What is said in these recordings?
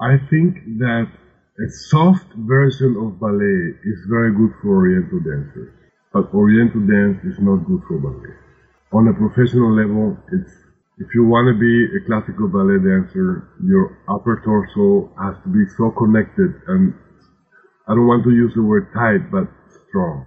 I think that a soft version of ballet is very good for Oriental dancers, but Oriental dance is not good for ballet. On a professional level, it's if you want to be a classical ballet dancer, your upper torso has to be so connected and I don't want to use the word tight, but strong.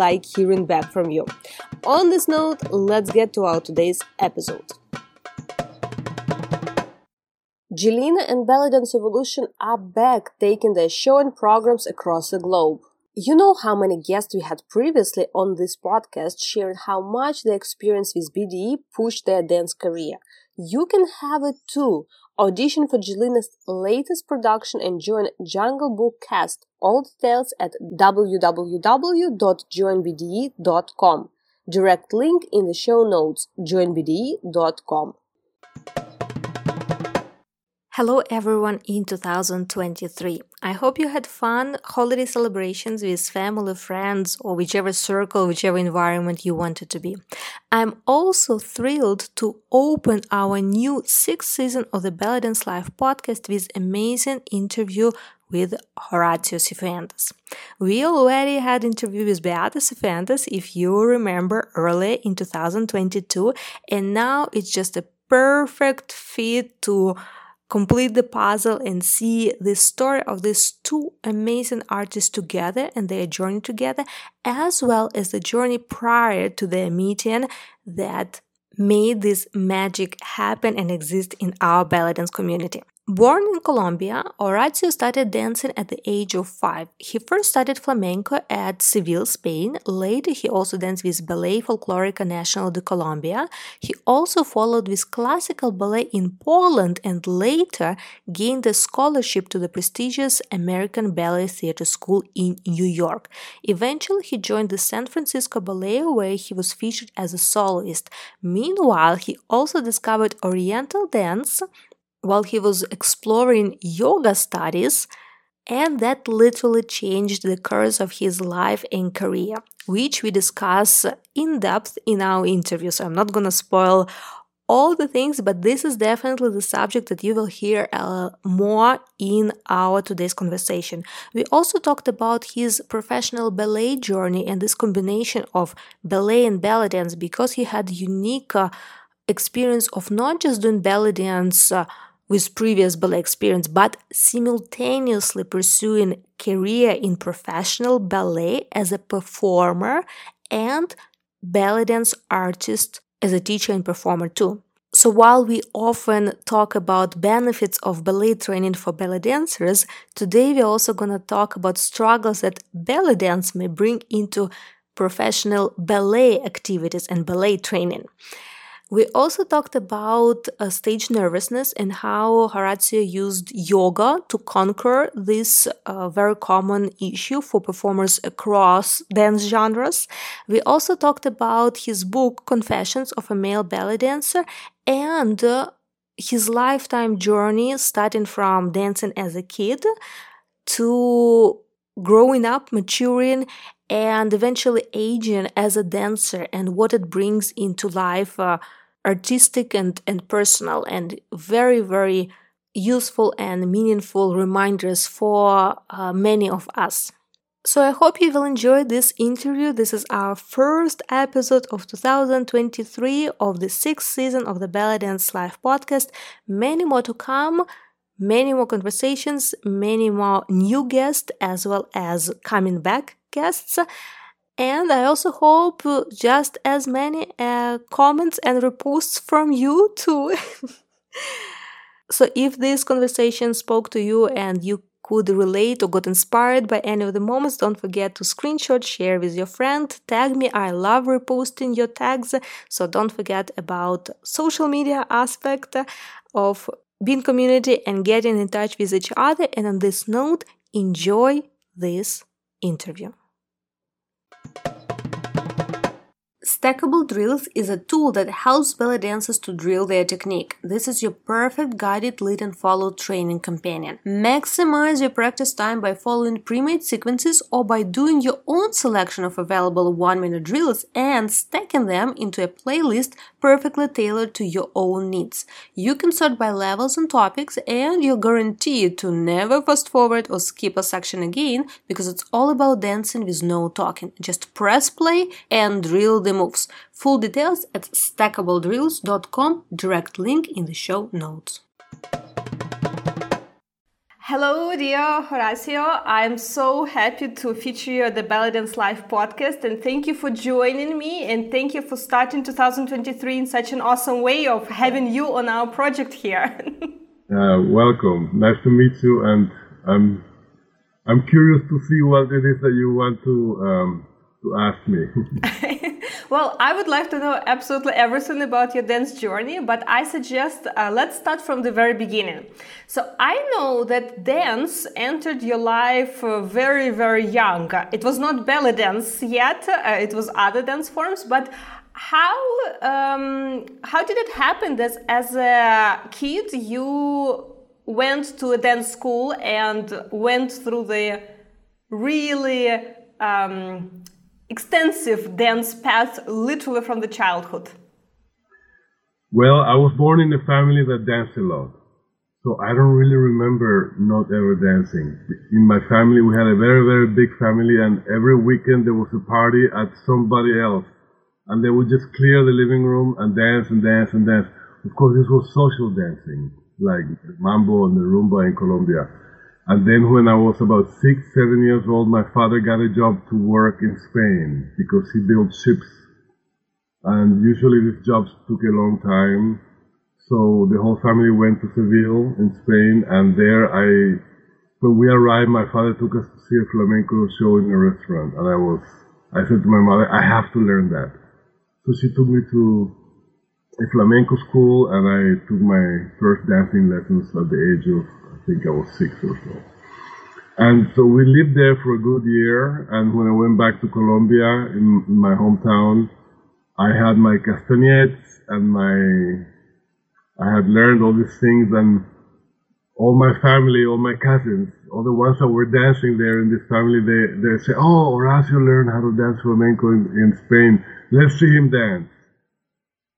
like hearing back from you. On this note, let's get to our today's episode. Jillina and Belly Dance Evolution are back taking their show and programs across the globe. You know how many guests we had previously on this podcast sharing how much their experience with BDE pushed their dance career. You can have it too. Audition for Jillina's latest production and join Jungle Book cast. All details at www.joinbde.com. Direct link in the show notes joinbde.com. Hello everyone in 2023. I hope you had fun holiday celebrations with family, friends, or whichever circle, whichever environment you wanted to be. I'm also thrilled to open our new sixth season of the Belly Dance Live podcast with amazing interview with Horacio Cifuentes. We already had interview with Beata Cifuentes, if you remember, early in 2022, and now it's just a perfect fit to complete the puzzle and see the story of these two amazing artists together and their journey together, as well as the journey prior to their meeting that made this magic happen and exist in our belly dance community. Born in Colombia, Horacio started dancing at the age of five. He first studied flamenco at Seville, Spain. Later, he also danced with Ballet Folklorica Nacional de Colombia. He also followed with classical ballet in Poland and later gained a scholarship to the prestigious American Ballet Theatre School in New York. Eventually, he joined the San Francisco Ballet where he was featured as a soloist. Meanwhile, he also discovered Oriental dance while he was exploring yoga studies, and that literally changed the course of his life and career, which we discuss in depth in our interview. So I'm not gonna spoil all the things, but this is definitely the subject that you will hear uh, more in our today's conversation. We also talked about his professional ballet journey and this combination of ballet and belly dance because he had unique uh, experience of not just doing belly dance. Uh, with previous ballet experience, but simultaneously pursuing career in professional ballet as a performer and ballet dance artist as a teacher and performer too. So while we often talk about benefits of ballet training for ballet dancers, today we're also going to talk about struggles that ballet dance may bring into professional ballet activities and ballet training. We also talked about uh, stage nervousness and how Horacio used yoga to conquer this uh, very common issue for performers across dance genres. We also talked about his book, Confessions of a Male Ballet Dancer, and uh, his lifetime journey starting from dancing as a kid to growing up, maturing, and eventually aging as a dancer and what it brings into life uh, artistic and, and personal and very, very useful and meaningful reminders for uh, many of us. So I hope you will enjoy this interview. This is our first episode of 2023 of the sixth season of the Belly Dance Live podcast. Many more to come, many more conversations, many more new guests, as well as coming back guests. And I also hope just as many uh, comments and reposts from you too. so if this conversation spoke to you and you could relate or got inspired by any of the moments, don't forget to screenshot, share with your friend, tag me. I love reposting your tags. So don't forget about social media aspect of being community and getting in touch with each other. And on this note, enjoy this interview. Thank you. Stackable Drills is a tool that helps ballet dancers to drill their technique. This is your perfect guided lead and follow training companion. Maximize your practice time by following pre-made sequences or by doing your own selection of available 1-minute drills and stacking them into a playlist perfectly tailored to your own needs. You can sort by levels and topics and you're guaranteed to never fast forward or skip a section again because it's all about dancing with no talking. Just press play and drill the move moves. Full details at stackabledrills.com, direct link in the show notes. Hello, dear Horacio. I'm so happy to feature you at the Belly Dance Live podcast, and thank you for joining me. And thank you for starting 2023 in such an awesome way of having you on our project here. uh, welcome. Nice to meet you, and I'm I'm curious to see what it is that you want to um, to ask me. well, I would like to know absolutely everything about your dance journey, but I suggest uh, let's start from the very beginning. So I know that dance entered your life uh, very, very young. It was not belly dance yet; uh, it was other dance forms, but how um, how did it happen that as a kid you went to a dance school and went through the really um, extensive dance path literally from the childhood? Well, I was born in a family that danced a lot. So I don't really remember not ever dancing. In my family, we had a very, very big family and every weekend there was a party at somebody else. And they would just clear the living room and dance and dance and dance. Of course, this was social dancing, like mambo and the rumba in Colombia. And then when I was about six, seven years old, my father got a job to work in Spain because he built ships. And usually these jobs took a long time. So the whole family went to Seville in Spain and there I, when we arrived, my father took us to see a flamenco show in a restaurant. And I was, I said to my mother, I have to learn that. So she took me to a flamenco school and I took my first dancing lessons at the age of think I was six or so. And so we lived there for a good year. And when I went back to Colombia, in, in my hometown, I had my castanets and my, I had learned all these things and all my family, all my cousins, all the ones that were dancing there in this family, they, they say, oh, Horacio learned how to dance flamenco in, in Spain. Let's see him dance.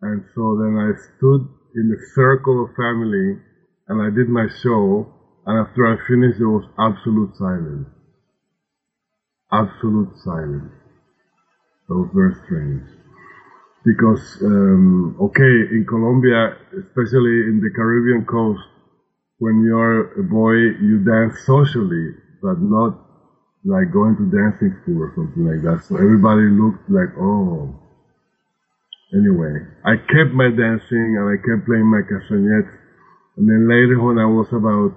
And so then I stood in the circle of family and I did my show and after I finished, there was absolute silence. Absolute silence. That was very strange. Because, um, okay, in Colombia, especially in the Caribbean coast, when you're a boy, you dance socially, but not like going to dancing school or something like that. So everybody looked like, oh. Anyway, I kept my dancing and I kept playing my castanets. And then later when I was about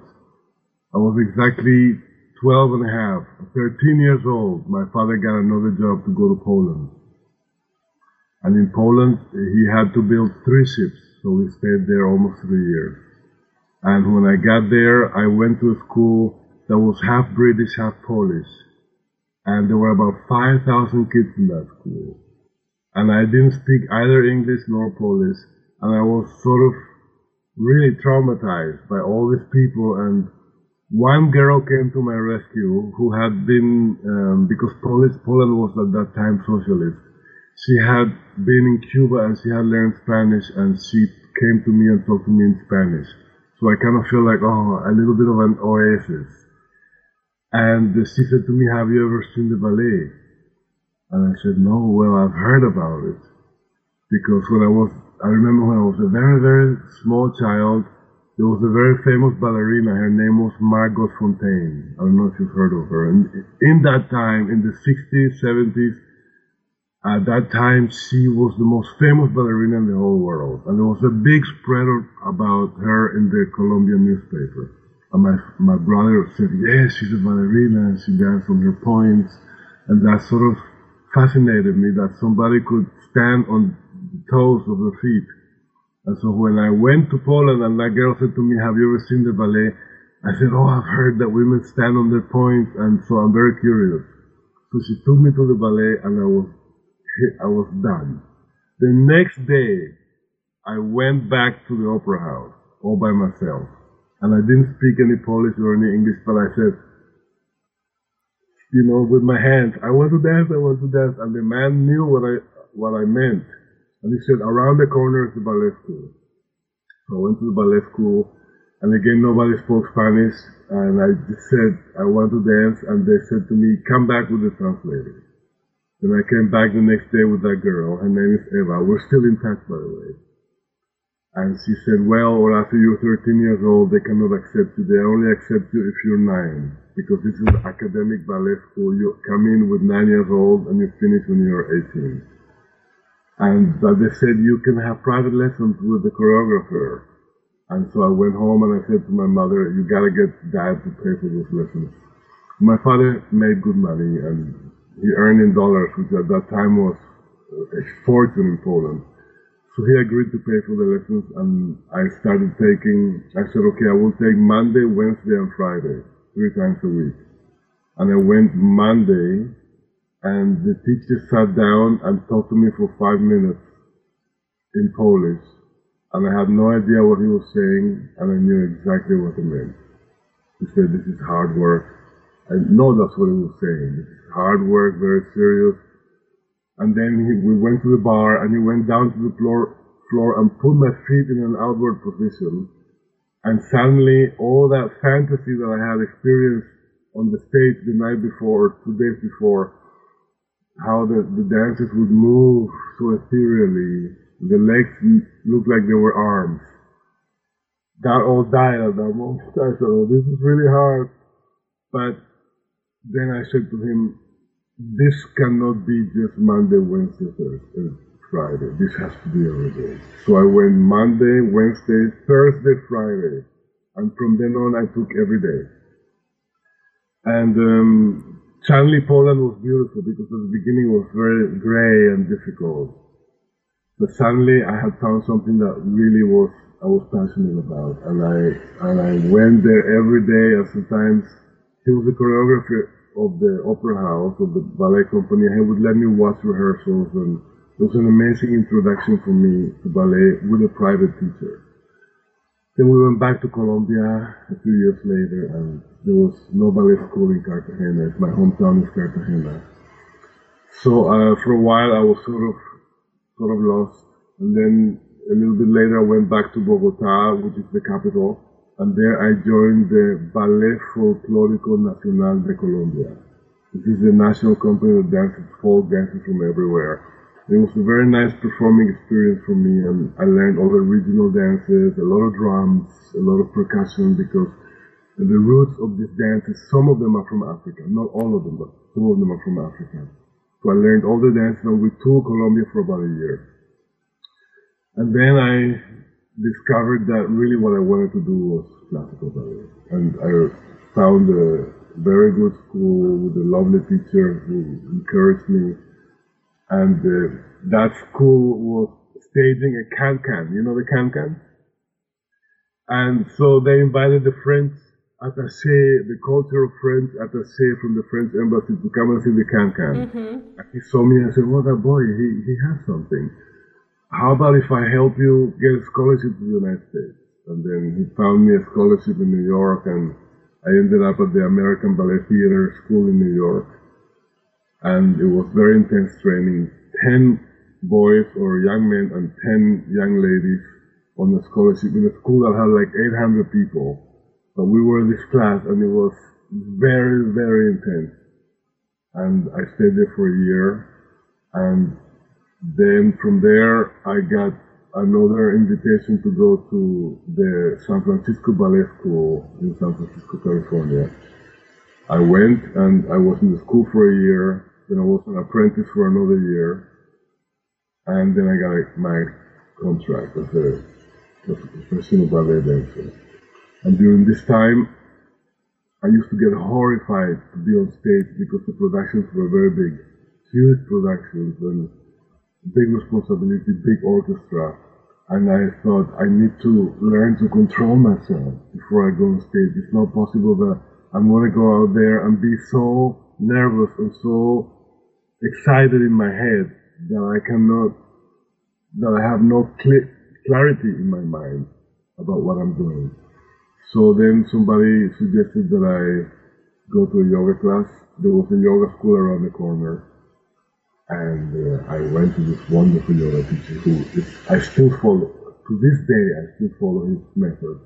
I was exactly 12 and a half, 13 years old. My father got another job to go to Poland. And in Poland, he had to build three ships, so we stayed there almost three years. And when I got there, I went to a school that was half British, half Polish. And there were about 5,000 kids in that school. And I didn't speak either English nor Polish. And I was sort of really traumatized by all these people and one girl came to my rescue who had been, um, because Polish, Poland was at that time socialist. She had been in Cuba and she had learned Spanish and she came to me and talked to me in Spanish. So I kind of feel like, oh, a little bit of an oasis. And she said to me, have you ever seen the ballet? And I said, no, well, I've heard about it. Because when I was, I remember when I was a very, very small child, there was a very famous ballerina. Her name was Margot Fonteyn. I don't know if you've heard of her. And in that time, in the 60s, 70s, at that time, she was the most famous ballerina in the whole world. And there was a big spread about her in the Colombian newspaper. And my, my brother said, yes, she's a ballerina and she danced on her points. And that sort of fascinated me that somebody could stand on the toes of her feet And so when I went to Poland and that girl said to me, have you ever seen the ballet? I said, oh, I've heard that women stand on their points, and so I'm very curious. So she took me to the ballet, and I was, I was done. The next day, I went back to the opera house all by myself, and I didn't speak any Polish or any English, but I said, you know, with my hands, I want to dance, I want to dance, and the man knew what I what I meant, and he said, around the corner is the ballet school. So I went to the ballet school and again, nobody spoke Spanish. And I said, I want to dance. And they said to me, come back with the translator. Then I came back the next day with that girl. Her name is Eva. We're still in touch, by the way. And she said, well, or after you're 13 years old, they cannot accept you. They only accept you if you're nine. Because this is academic ballet school. You come in with nine years old and you finish when you're 18. And they said you can have private lessons with the choreographer. And so I went home and I said to my mother, you gotta get dad to pay for those lessons. My father made good money and he earned in dollars, which at that time was a fortune in Poland. So he agreed to pay for the lessons and I started taking, I said, okay, I will take Monday, Wednesday and Friday, three times a week. And I went Monday and the teacher sat down and talked to me for five minutes in Polish and I had no idea what he was saying, and I knew exactly what he meant. He said, this is hard work. I know that's what he was saying. This is hard work, very serious. And then he, we went to the bar, and he went down to the floor, floor and put my feet in an outward position. And suddenly, all that fantasy that I had experienced on the stage the night before, two days before, how the, the dancers would move so ethereally, the legs looked like they were arms. That all died at that moment. I said, oh, this is really hard. But then I said to him, this cannot be just Monday, Wednesday, Thursday, Friday. This has to be every day. So I went Monday, Wednesday, Thursday, Friday. And from then on, I took every day. And um, suddenly Poland was beautiful because at the beginning it was very gray and difficult. But suddenly I had found something that really was I was passionate about, and I and I went there every day. And sometimes he was the choreographer of the opera house of the ballet company. And he would let me watch rehearsals, and it was an amazing introduction for me to ballet with a private teacher. Then we went back to Colombia a few years later, and there was no ballet school in Cartagena. My hometown is Cartagena. So uh, for a while, I was sort of sort of lost. And then a little bit later, I went back to Bogota, which is the capital, and there I joined the Ballet Folclórico Nacional de Colombia. This is the national company that dances folk dances from everywhere. It was a very nice performing experience for me, and I learned all the regional dances, a lot of drums, a lot of percussion, because the roots of these dances, some of them are from Africa, not all of them, but some of them are from Africa. So I learned all the dances and we toured Colombia for about a year. And then I discovered that really what I wanted to do was classical ballet. And I found a very good school with a lovely teacher who encouraged me. And uh, that school was staging a can-can. You know the can-can? And so they invited the French attaché, the cultural French attaché from the French embassy to come and see the can-can. Mm-hmm. He saw me and said, what a boy, he, he has something. How about if I help you get a scholarship to the United States? And then he found me a scholarship in New York and I ended up at the American Ballet Theater School in New York. And it was very intense training. Ten boys or young men and ten young ladies on the scholarship in a school that had like 800 people but we were in this class and it was very, very intense. And I stayed there for a year. And then from there, I got another invitation to go to the San Francisco Ballet School in San Francisco, California. I went and I was in the school for a year. Then I was an apprentice for another year. And then I got my contract as a, professional ballet dancer. And during this time, I used to get horrified to be on stage because the productions were very big, huge productions and big responsibility, big orchestra. And I thought I need to learn to control myself before I go on stage. It's not possible that I'm going to go out there and be so nervous and so excited in my head that I cannot, that I have no cl- clarity in my mind about what I'm doing. So then somebody suggested that I go to a yoga class. There was a yoga school around the corner. And uh, I went to this wonderful yoga teacher who is, I still follow, to this day, I still follow his method.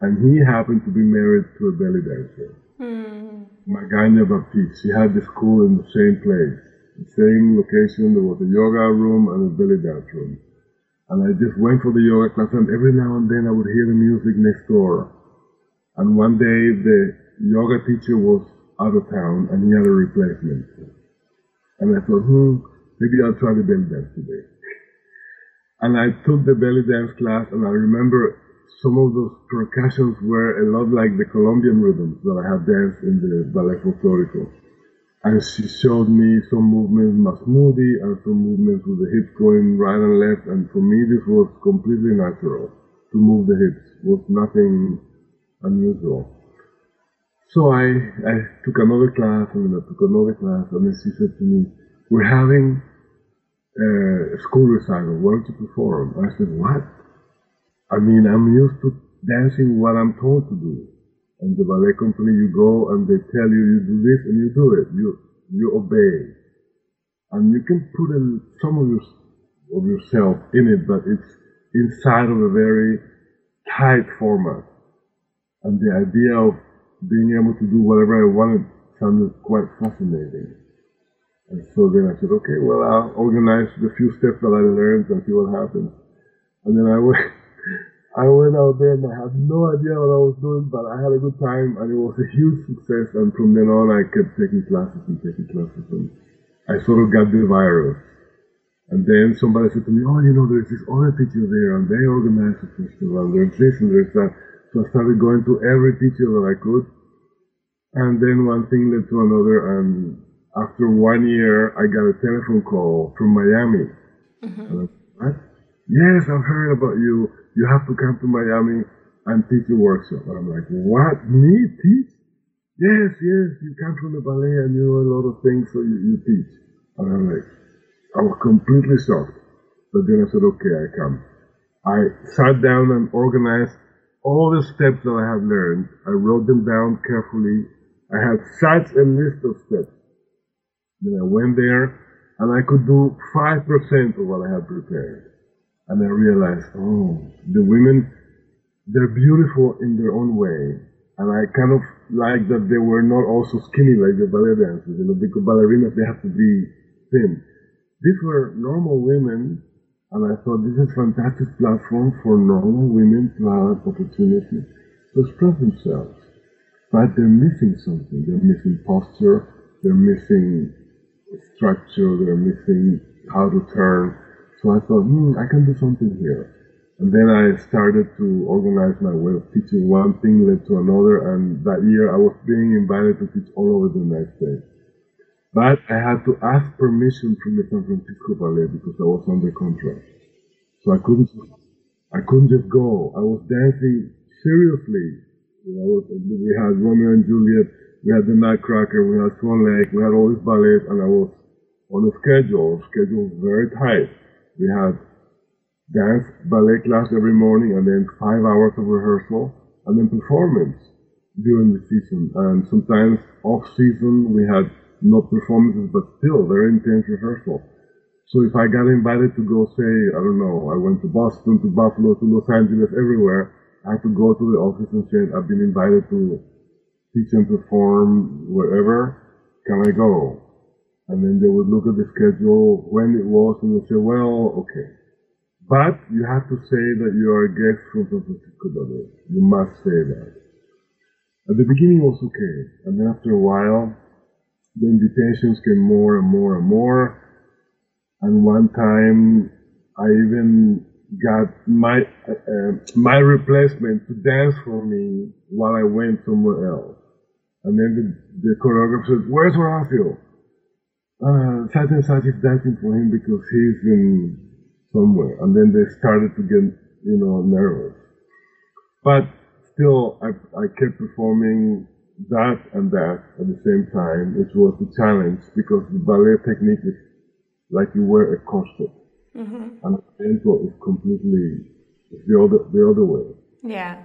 And he happened to be married to a belly dancer, mm. Magana Baptiste. She had the school in the same place, the same location. There was a yoga room and a belly dance room. And I just went for the yoga class, and every now and then I would hear the music next door. And one day the yoga teacher was out of town, and he had a replacement. And I thought, hmm, maybe I'll try the belly dance today. And I took the belly dance class, and I remember some of those percussions were a lot like the Colombian rhythms that I have danced in the ballet folklorico. And she showed me some movements Masmoudi and some movements with the hips going right and left. And for me, this was completely natural to move the hips. It was nothing unusual. So I, I took another class and then I took another class and then she said to me, we're having a school recital, why don't you perform? I said, what? I mean, I'm used to dancing what I'm told to do. And the ballet company, you go and they tell you, you do this and you do it. You, you obey. And you can put in some of, your, of yourself in it, but it's inside of a very tight format. And the idea of being able to do whatever I wanted sounded quite fascinating. And so then I said, okay, well, I'll organize the few steps that I learned and see what happens. And then I went, I went out there and I had no idea what I was doing, but I had a good time and it was a huge success. And from then on, I kept taking classes and taking classes and I sort of got the virus. And then somebody said to me, oh, you know, there's this other teacher there and they organize a festival. and There's this and there's that. So I started going to every teacher that I could. And then one thing led to another. And after one year, I got a telephone call from Miami. Mm-hmm. what? Yes, I've heard about you. You have to come to Miami and teach a workshop. And I'm like, what? Me teach? Yes, yes, you come from the ballet and you know a lot of things, so you, you teach. And I'm like, I was completely shocked. But then I said, okay, I come. I sat down and organized all the steps that I have learned, I wrote them down carefully. I had such a list of steps. Then I went there and I could do 5% of what I had prepared. And I realized, oh, the women, they're beautiful in their own way. And I kind of like that they were not also skinny like the ballet dancers, you know, because ballerinas, they have to be thin. These were normal women and I thought this is a fantastic platform for normal women to have an opportunity to express themselves. But they're missing something. They're missing posture. They're missing structure. They're missing how to turn. So I thought, hmm, I can do something here. And then I started to organize my way of teaching. One thing led to another. And that year I was being invited to teach all over the United States. But I had to ask permission from the San Francisco Ballet because I was under contract. So I couldn't, I couldn't just go. I was dancing seriously. You know, we had Romeo and Juliet, we had the Nutcracker, we had Swan Lake, we had all these ballets, and I was on a schedule. Schedule was very tight. We had dance ballet class every morning, and then five hours of rehearsal, and then performance during the season. And sometimes off season, we had not performances, but still very intense rehearsal. So if I got invited to go, say, I don't know, I went to Boston, to Buffalo, to Los Angeles, everywhere, I had to go to the office and say, I've been invited to teach and perform wherever. Can I go? And then they would look at the schedule, when it was, and they say, well, okay. But you have to say that you are a guest from San Francisco. You must say that. At the beginning it was okay. And then after a while, the invitations came more and more and more. And one time I even got my, uh, my replacement to dance for me while I went somewhere else. And then the, the choreographer said, where's Horacio? Uh, such and is dancing for him because he's in somewhere. And then they started to get, you know, nervous. But still, I, I kept performing that and that at the same time, which was the challenge because the ballet technique is like you wear a corset. Mm-hmm. And oriental is completely it's the other the other way. Yeah.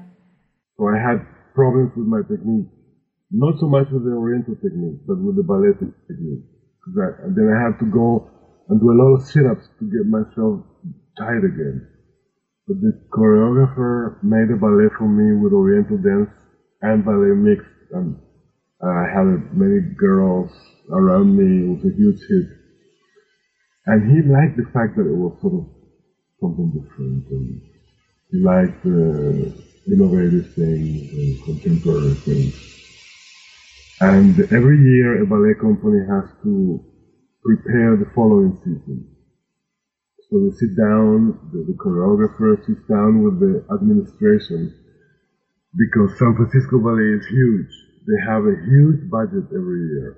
So I had problems with my technique, not so much with the oriental technique, but with the ballet technique. I, then I had to go and do a lot of sit-ups to get myself tight again. But the choreographer made a ballet for me with oriental dance and ballet mixed, and uh, I had many girls around me. It was a huge hit. And he liked the fact that it was sort of something different, and he liked the innovative things and contemporary things. And every year a ballet company has to prepare the following season. So they sit down, the, the choreographer sits down with the administration because San Francisco Ballet is huge. They have a huge budget every year.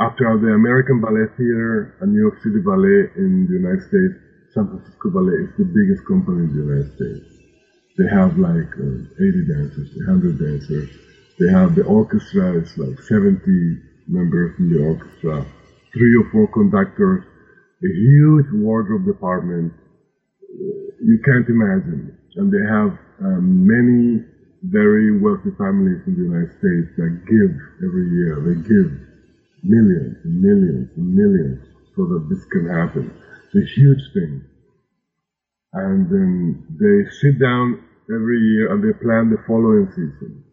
After the American Ballet Theater and New York City Ballet in the United States, San Francisco Ballet is the biggest company in the United States. They have like uh, 80 dancers, 100 dancers. They have the orchestra, it's like 70 members in the orchestra, three or four conductors, a huge wardrobe department. You can't imagine. And they have um, many very wealthy families in the United States that give every year. They give millions and millions and millions so that this can happen. It's a huge thing. And then they sit down every year and they plan the following season.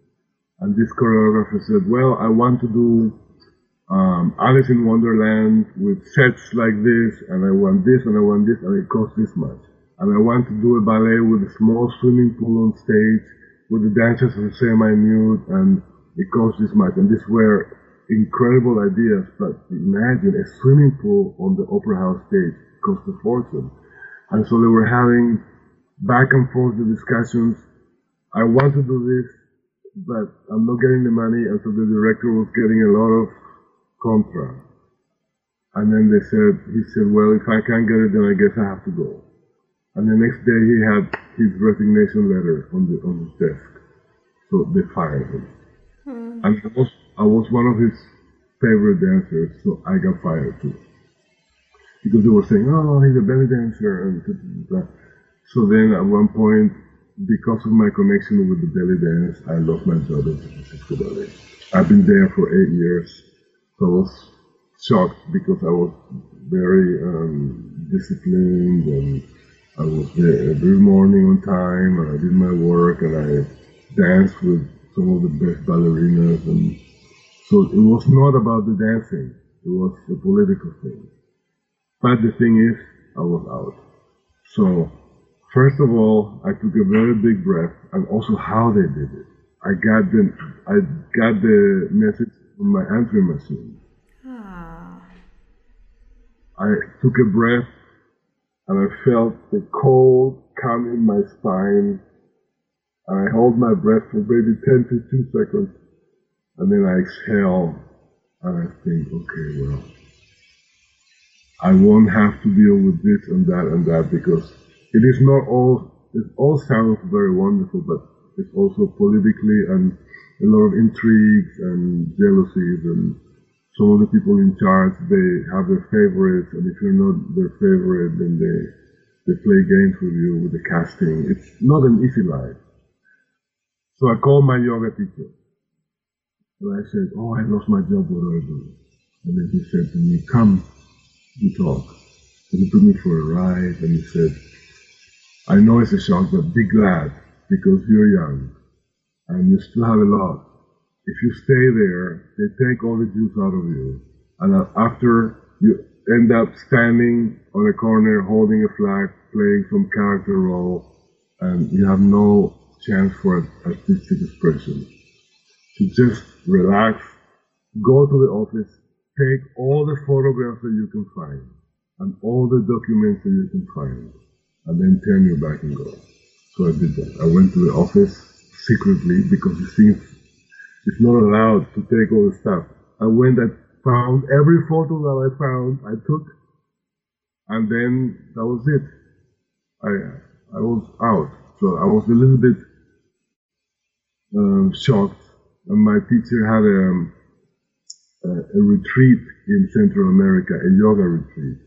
And this choreographer said, well, I want to do um, Alice in Wonderland with sets like this, and I want this, and I want this, and it costs this much. And I want to do a ballet with a small swimming pool on stage, with the dancers semi-nude, and it costs this much. And these were incredible ideas, but imagine a swimming pool on the opera house stage cost a fortune. And so they were having back and forth the discussions. I want to do this, but I'm not getting the money. And so the director was getting a lot of contra. And then they said, he said, well, if I can't get it, then I guess I have to go. And the next day he had his resignation letter on the on his desk. So they fired him. Mm. And I was, I was one of his favorite dancers, so I got fired too. Because they were saying, oh, he's a belly dancer. And so then at one point, because of my connection with the belly dance, I lost my job San Francisco Ballet. I've been there for eight years. So I was shocked because I was very um, disciplined and I was there every morning on time and I did my work and I danced with some of the best ballerinas and so it was not about the dancing, it was a political thing. But the thing is, I was out. So first of all, I took a very big breath and also how they did it. I got the I got the message from my answering machine. Aww. I took a breath and I felt the cold come in my spine And I hold my breath for maybe 10 to 2 seconds, and then I exhale, and I think, okay, well, I won't have to deal with this and that and that because it is not all, it all sounds very wonderful, but it's also politically and a lot of intrigues and jealousies and some of the people in charge, they have their favorites, and if you're not their favorite, then they, they play games with you with the casting. It's not an easy life. So I called my yoga teacher. And I said, oh, I lost my job, what do I do? And then he said to me, come, we talk. And he took me for a ride and he said, I know it's a shock, but be glad because you're young and you still have a lot. If you stay there, they take all the juice out of you. And after you end up standing on a corner holding a flag, playing some character role, and you have no chance for artistic expression. To just relax, go to the office, take all the photographs that you can find and all the documents that you can find, and then turn your back and go. So I did that. I went to the office secretly because it seems it's not allowed to take all the stuff. I went and found every photo that I found, I took, and then that was it. I I was out, so I was a little bit um, shocked. And my teacher had a, a, a retreat in Central America, a yoga retreat.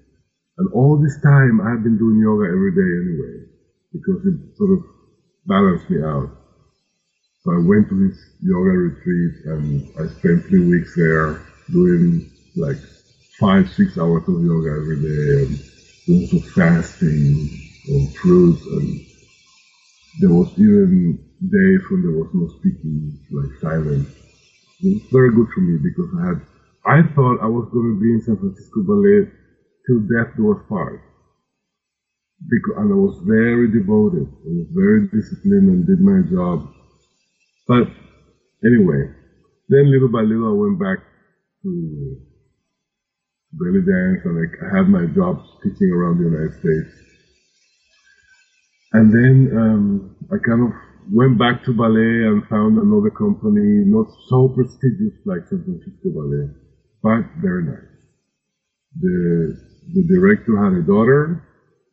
And all this time I've been doing yoga every day anyway, because it sort of balanced me out. So I went to this yoga retreat and I spent three weeks there doing like five, six hours of yoga every day and doing some fasting and fruits and there was even days when there was no speaking, like silence. It was very good for me because I had, I thought I was going to be in San Francisco Ballet till death do us part. Because, and I was very devoted. I was very disciplined and did my job. But anyway, then little by little I went back to belly dance and I, had my jobs teaching around the United States. And then um, I kind of went back to ballet and found another company, not so prestigious like San Francisco Ballet, but very nice. The, the director had a daughter.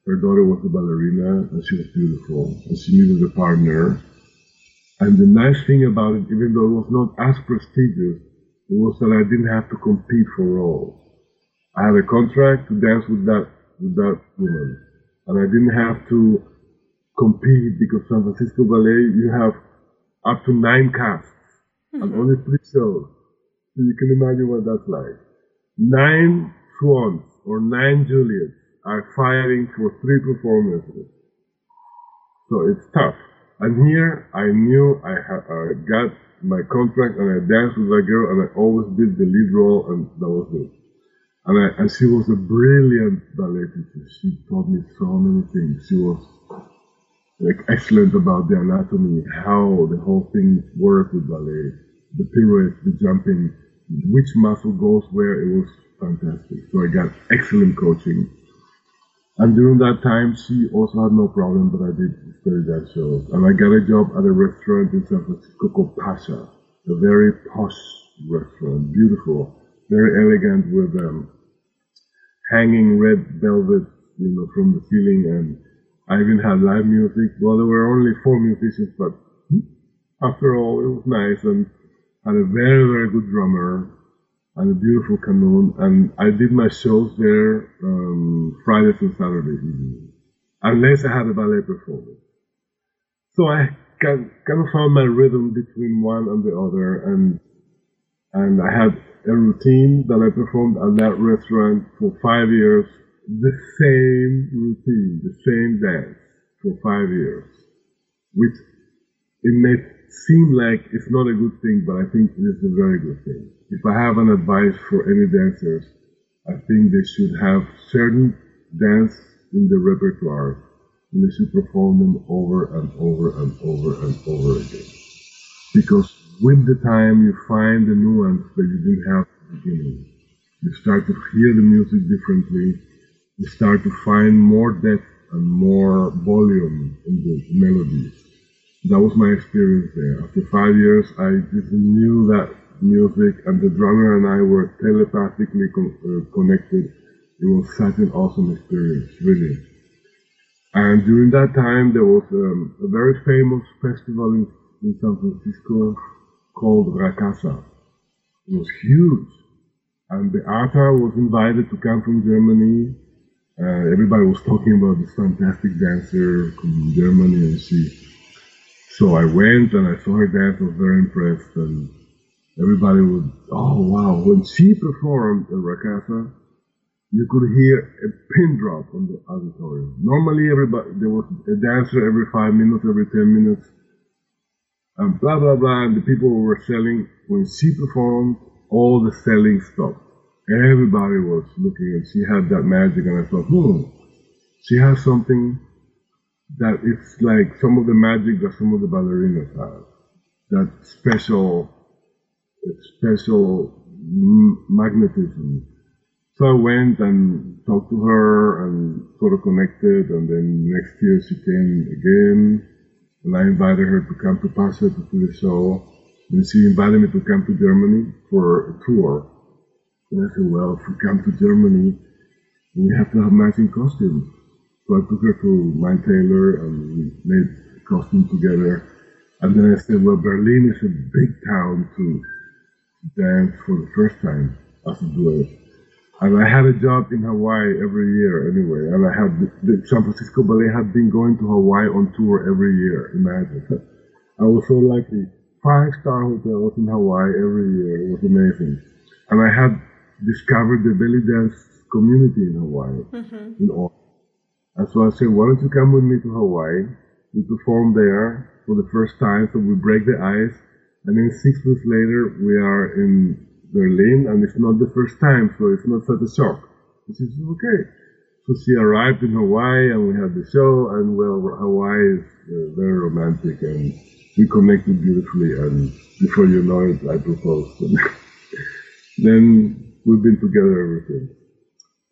Her daughter was a ballerina and she was beautiful and she needed a partner. And the nice thing about it, even though it was not as prestigious, it was that I didn't have to compete for roles. I had a contract to dance with that, with that woman. And I didn't have to compete because San Francisco Ballet, you have up to nine casts mm-hmm. and only three shows. So you can imagine what that's like. Nine swans or nine Juliets are firing for three performances. So it's tough. And here I knew I, ha- I got my contract and I danced with that girl and I always did the lead role and that was it. And, I, and she was a brilliant ballet teacher. She taught me so many things. She was like excellent about the anatomy, how the whole thing works with ballet, the pirouettes, the jumping, which muscle goes where. It was fantastic. So I got excellent coaching. And during that time, she also had no problem, but I did study that show. And I got a job at a restaurant in San Francisco called Pasha, a very posh restaurant, beautiful, very elegant with um, hanging red velvet, you know, from the ceiling and I even had live music. Well, there were only four musicians, but after all, it was nice and had a very, very good drummer and a beautiful kanun. And I did my shows there um, Fridays and Saturdays evening, unless I had a ballet performance. So I kind of found my rhythm between one and the other, and and I had a routine that I performed at that restaurant for five years the same routine, the same dance for five years, which it may seem like it's not a good thing, but I think it is a very good thing. If I have an advice for any dancers, I think they should have certain dance in the repertoire and they should perform them over and over and over and over again. Because with the time you find the nuance that you didn't have at the beginning. You start to hear the music differently you start to find more depth and more volume in the melodies. That was my experience there. After five years, I just knew that music, and the drummer and I were telepathically uh, connected. It was such an awesome experience, really. And during that time, there was um, a very famous festival in, in San Francisco called Rakkasah. It was huge. And Beata was invited to come from Germany uh, everybody was talking about this fantastic dancer from Germany, and she. So I went and I saw her dance. I was very impressed, and everybody would, oh wow! When she performed at Rakkasah, you could hear a pin drop on the auditorium. Normally, everybody there was a dancer every five minutes, every ten minutes, and blah blah blah. And the people were selling. When she performed, all the selling stopped. Everybody was looking and she had that magic and I thought, hmm, she has something that it's like some of the magic that some of the ballerinas have. That special, special magnetism. So I went and talked to her and sort of connected and then next year she came again and I invited her to come to Pasha to do the show. And she invited me to come to Germany for a tour. And I said, well, if we come to Germany, we have to have matching costumes. So I took her to my tailor and we made costume together. And then I said, well, Berlin is a big town to dance for the first time as a duet. And I had a job in Hawaii every year anyway. And I had the, San Francisco Ballet had been going to Hawaii on tour every year. Imagine. I was so lucky. Five star hotels in Hawaii every year. It was amazing. And I had discovered the belly dance community in Hawaii. Mm-hmm. In all. And so I said, why don't you come with me to Hawaii? We perform there for the first time, so we break the ice. And then six weeks later, we are in Berlin, and it's not the first time, so it's not such a shock. She says, okay. So she arrived in Hawaii, and we had the show, and well, Hawaii is uh, very romantic, and we connected beautifully, and before you know it, I proposed. then we've been together ever since.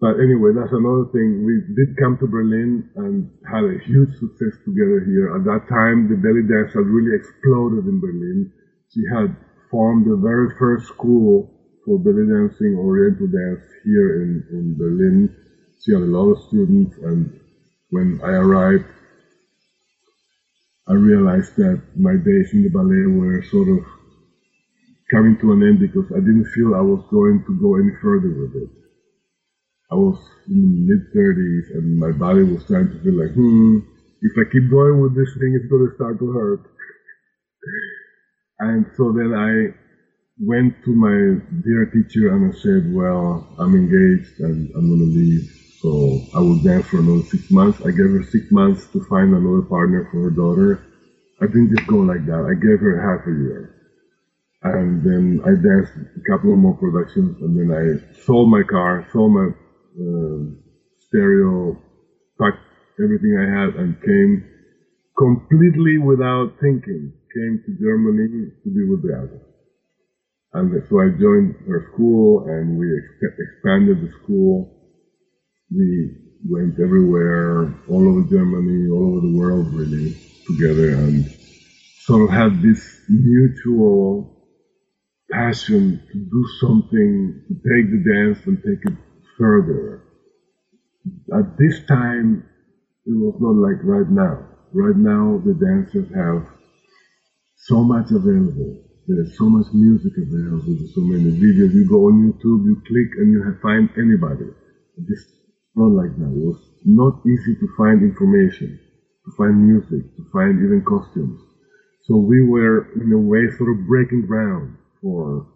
But anyway, that's another thing. We did come to Berlin and had a huge success together here. At that time, the belly dance had really exploded in Berlin. She had formed the very first school for belly dancing, oriental dance here in, in Berlin. She had a lot of students and when I arrived, I realized that my days in the ballet were sort of coming to an end because I didn't feel I was going to go any further with it. I was in the mid 30s and my body was starting to feel like, hmm, if I keep going with this thing, it's going to start to hurt. and so then I went to my dear teacher and I said, well, I'm engaged and I'm going to leave. So I will dance for another six months. I gave her six months to find another partner for her daughter. I didn't just go like that. I gave her half a year. And then I danced a couple of more productions and then I sold my car, sold my uh, stereo, packed everything I had and came completely without thinking, came to Germany to be with Beata. And so I joined her school and we ex- expanded the school. We went everywhere, all over Germany, all over the world really, together and sort of had this mutual passion to do something, to take the dance and take it further. At this time, it was not like right now. Right now, the dancers have so much available there's so much music available, there's so many videos. You go on YouTube, you click, and you find anybody. It's not like that. It was not easy to find information, to find music, to find even costumes. So we were, in a way, sort of breaking ground for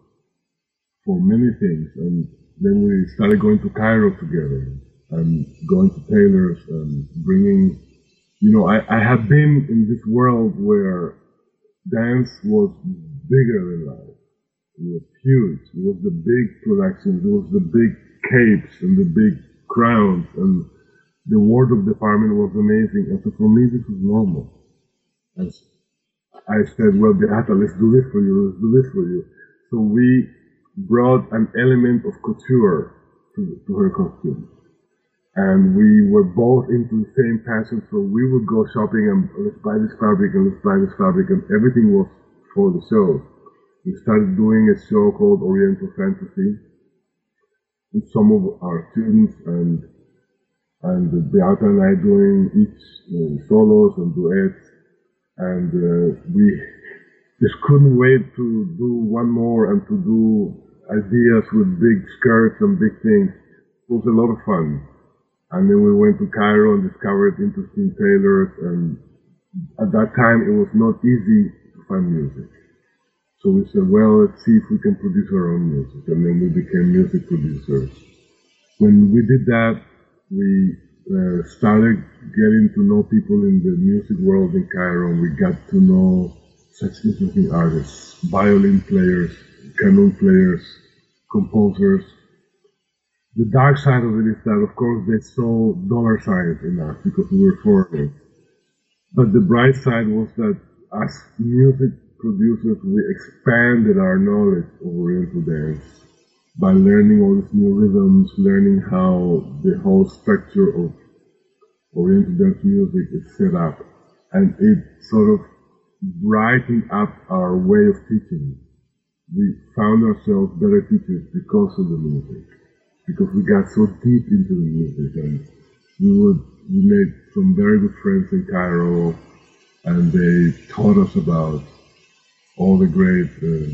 for many things. And then we started going to Cairo together and going to tailors and bringing, you know, I, I have been in this world where dance was bigger than life. It was huge. It was the big productions. It was the big capes and the big crowns and the wardrobe department was amazing. And so for me, this was normal. And I said, well, Beata, let's do this for you. Let's do this for you. So we brought an element of couture to, to her costume. And we were both into the same passion, so we would go shopping and let's buy this fabric and let's buy this fabric and everything was for the show. We started doing a show called Oriental Fantasy with some of our students and and Beata and I doing each uh, solos and duets and uh, we just couldn't wait to do one more and to do ideas with big skirts and big things. It was a lot of fun. And then we went to Cairo and discovered interesting tailors and at that time it was not easy to find music. So we said, well, let's see if we can produce our own music. And then we became music producers. When we did that, we uh, started getting to know people in the music world in Cairo. We got to know such interesting artists, violin players, kanun players, composers. The dark side of it is that, of course, they saw dollar signs in us because we were foreigners. But the bright side was that as music producers, we expanded our knowledge of Oriental dance by learning all these new rhythms, learning how the whole structure of Oriental dance music is set up. And it sort of brightened up our way of teaching. We found ourselves better teachers because of the music, because we got so deep into the music and we would we made some very good friends in Cairo, and they taught us about all the great uh,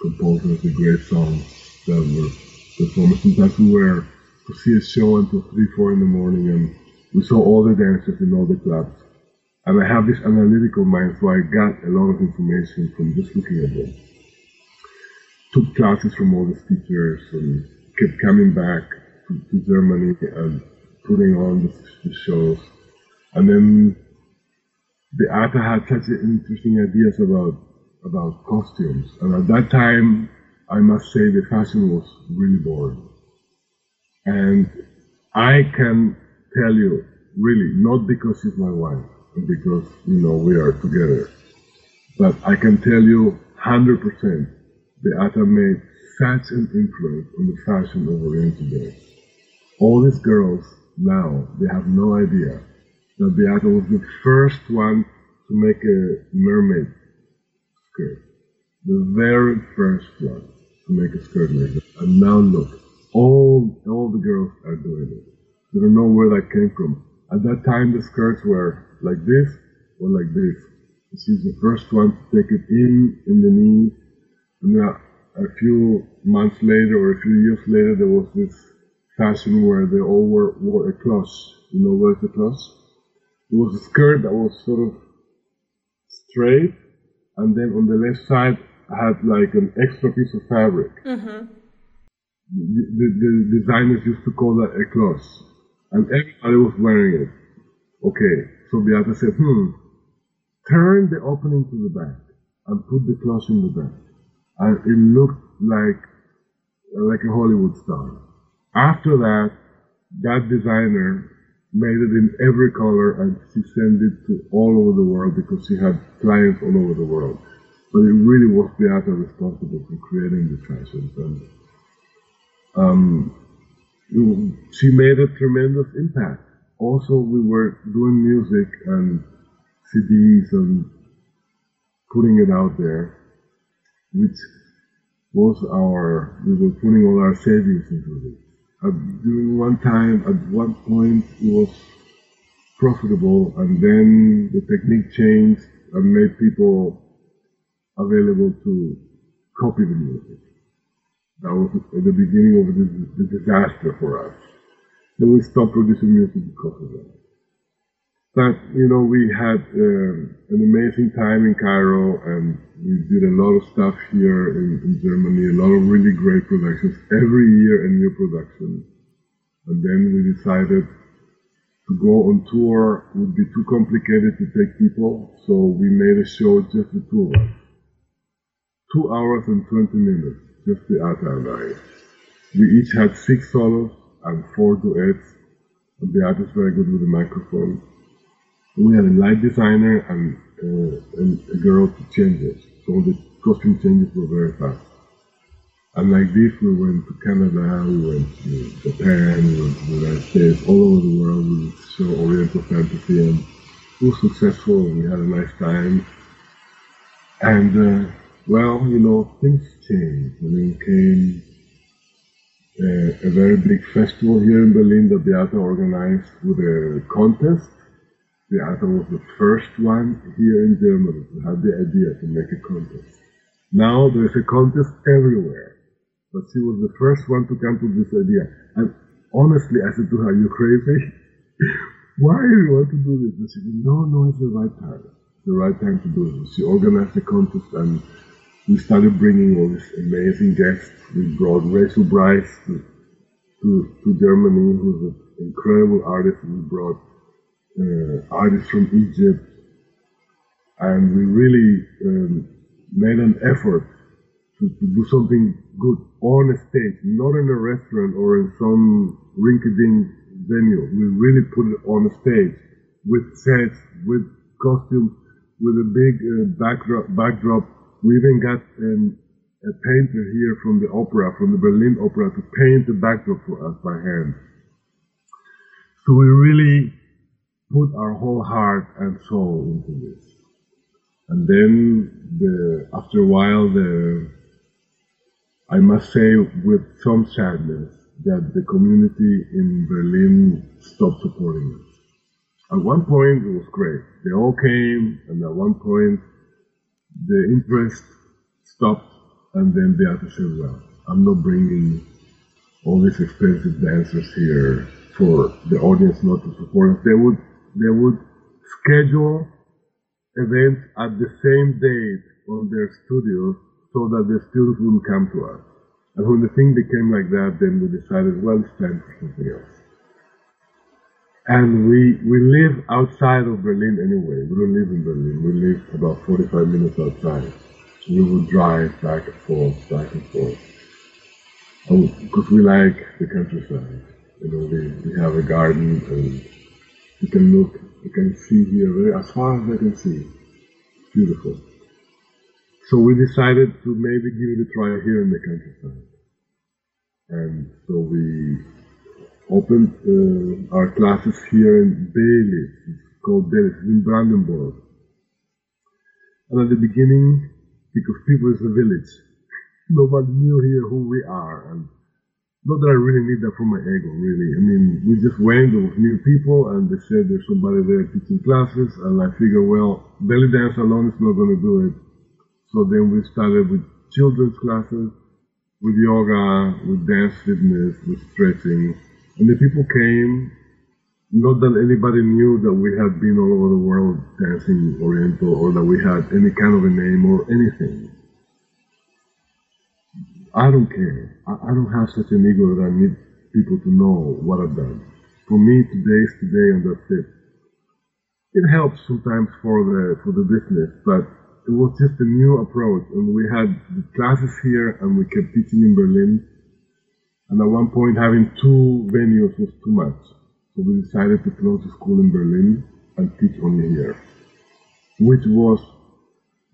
composers, the great songs that were performed. Sometimes we were to see a show until three, four in the morning, and we saw all the dancers in all the clubs. And I have this analytical mind, so I got a lot of information from just looking at them. Took classes from all the teachers and kept coming back to, to Germany and putting on the, the, shows. And then the Beata had such interesting ideas about about costumes. And at that time, I must say the fashion was really boring. And I can tell you, really, not because she's my wife, because, you know, we are together, but I can tell you 100% Beata made such an influence on the fashion of Oriental today. All these girls now, they have no idea that the Beata was the first one to make a mermaid skirt. The very first one to make a skirt like that. And now look, all, all the girls are doing it. They don't know where that came from. At that time, the skirts were like this or like this. She's the first one to take it in, in the knee. Then a few months later or a few years later, there was this fashion where they all wore, wore a cloche. You know what's a cloche? It was a skirt that was sort of straight, and then on the left side had like an extra piece of fabric. Mm-hmm. The, the, the, designers used to call that a cloche, and everybody was wearing it. Okay, so Beata said, hmm, turn the opening to the back and put the cloche in the back. And it looked like, like a Hollywood star. After that, that designer made it in every color and she sent it to all over the world because she had clients all over the world. But it really was Beata responsible for creating the fashions. And um, she made a tremendous impact. Also, we were doing music and CDs and putting it out there, which was our, we were putting all our savings into it. Uh, during one time, at one point, it was profitable, and then the technique changed and made people available to copy the music. That was at the beginning of the, the disaster for us. Then we stopped producing music because of that. But, you know, we had uh, an amazing time in Cairo and we did a lot of stuff here in, in, Germany, a lot of really great productions. Every year a new production. And then we decided to go on tour would be too complicated to take people, so we made a show just the two of us. Two hours and 20 minutes, just the Beata and I. We each had six solos and four duets, and Beata is very good with the microphone we had a light designer and, uh, and a girl to change it. So the costume changes were very fast. And like this, we went to Canada, we went to Japan, we went to the United States, all over the world. We show Oriental fantasy, and it was successful. We had a nice time. And uh, well, you know, things changed. And then came uh, a very big festival here in Berlin that Beata organized with a contest Beata was the first one here in Germany to have the idea to make a contest. Now there's a contest everywhere, but she was the first one to come to this idea. And honestly, I said to her, "You crazy? Why do you want to do this?" And she said, "No, no, it's the right time. It's the right time to do this. She organized the contest, and we started bringing all these amazing guests. We brought Rachel Brice to, to, to Germany, who's an incredible artist. We brought uh, artists from Egypt, and we really um, made an effort to, to, do something good on a stage, not in a restaurant or in some rinky-dink venue. We really put it on a stage with sets, with costumes, with a big uh, backdrop, backdrop. We even got um, a painter here from the opera, from the Berlin Opera, to paint the backdrop for us by hand. So we really put our whole heart and soul into this. And then the, after a while, the, I must say with some sadness that the community in Berlin stopped supporting us. At one point, it was great. They all came, and at one point, the interest stopped, and then Beata said, well, I'm not bringing all these expensive dancers here for the audience not to support us. They would, they would schedule events at the same date on their studios so that the students wouldn't come to us. And when the thing became like that, then we decided, well, it's time for something else. And we, we live outside of Berlin anyway. We don't live in Berlin. We live about 45 minutes outside. We would drive back and forth, back and forth. Oh, because we like the countryside. You know, we, we have a garden and you can look, you can see here very, as far as I can see. Beautiful. So we decided to maybe give it a try here in the countryside. And so we opened uh, our classes here in Bailey. It's called Bailey. It's in Brandenburg. And at the beginning, because people is a village, nobody knew here who we are. And not that I really need that for my ego, really. I mean, we just went, there new people, and they said there's somebody there teaching classes, and I figured, well, belly dance alone is not going to do it. So then we started with children's classes, with yoga, with dance fitness, with stretching, and the people came, not that anybody knew that we had been all over the world dancing Oriental or that we had any kind of a name or anything. I don't care. I, I don't have such an ego that I need people to know what I've done. For me, today is today and that's it. It helps sometimes for the, for the business, but it was just a new approach and we had classes here and we kept teaching in Berlin and at one point, having two venues was too much. So we decided to close the school in Berlin and teach only here. Which was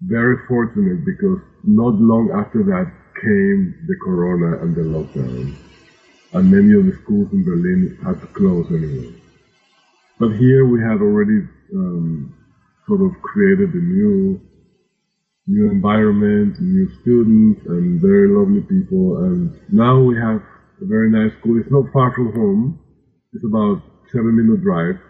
very fortunate because not long after that came the corona and the lockdown. And many of the schools in Berlin had to close anyway. But here we had already um, sort of created a new new environment, new students, and very lovely people. And now we have a very nice school. It's not far from home. It's about seven minute drive.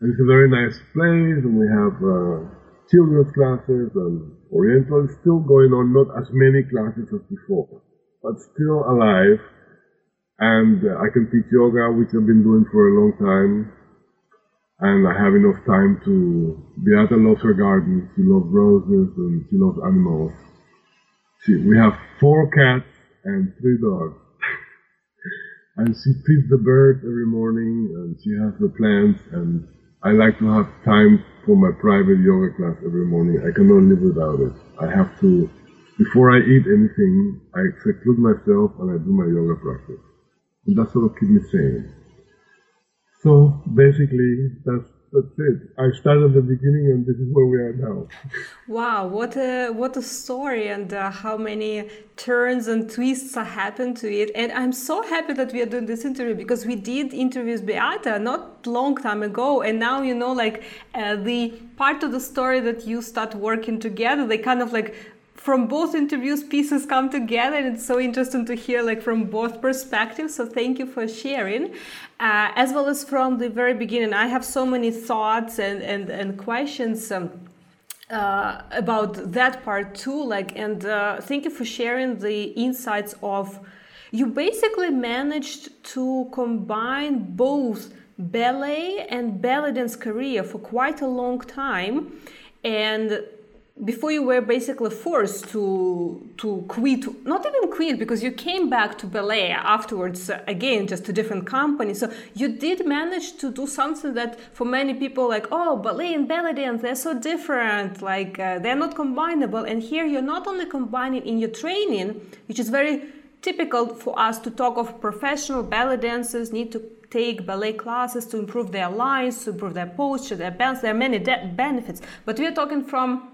And it's a very nice place and we have uh, children's classes and Oriental is still going on, not as many classes as before, but still alive. And uh, I can teach yoga, which I've been doing for a long time. And I have enough time to, Beata loves her garden. She loves roses and she loves animals. She, we have four cats and three dogs. and she feeds the birds every morning and she has the plants and I like to have time for my private yoga class every morning. I cannot live without it. I have to, before I eat anything, I seclude myself and I do my yoga practice. And that sort of keeps me sane. So basically, that's that's it. I started at the beginning, and this is where we are now. Wow, what a what a story, and uh, how many turns and twists happened to it. And I'm so happy that we are doing this interview because we did interviews Beata not long time ago, and now you know, like uh, the part of the story that you start working together, they kind of like from both interviews pieces come together and it's so interesting to hear like from both perspectives. So thank you for sharing. Uh, as well as from the very beginning i have so many thoughts and and, and questions um, uh, about that part too like and uh, thank you for sharing the insights of you basically managed to combine both ballet and belly dance career for quite a long time and before you were basically forced to to quit not even quit because you came back to ballet afterwards uh, again just to different company. So you did manage to do something that for many people like oh ballet and belly dance they're so different like uh, they're not combinable. And here you're not only combining in your training which is very typical for us to talk of professional ballet dancers need to take ballet classes to improve their lines to improve their posture their balance. There are many de- benefits. But we're talking from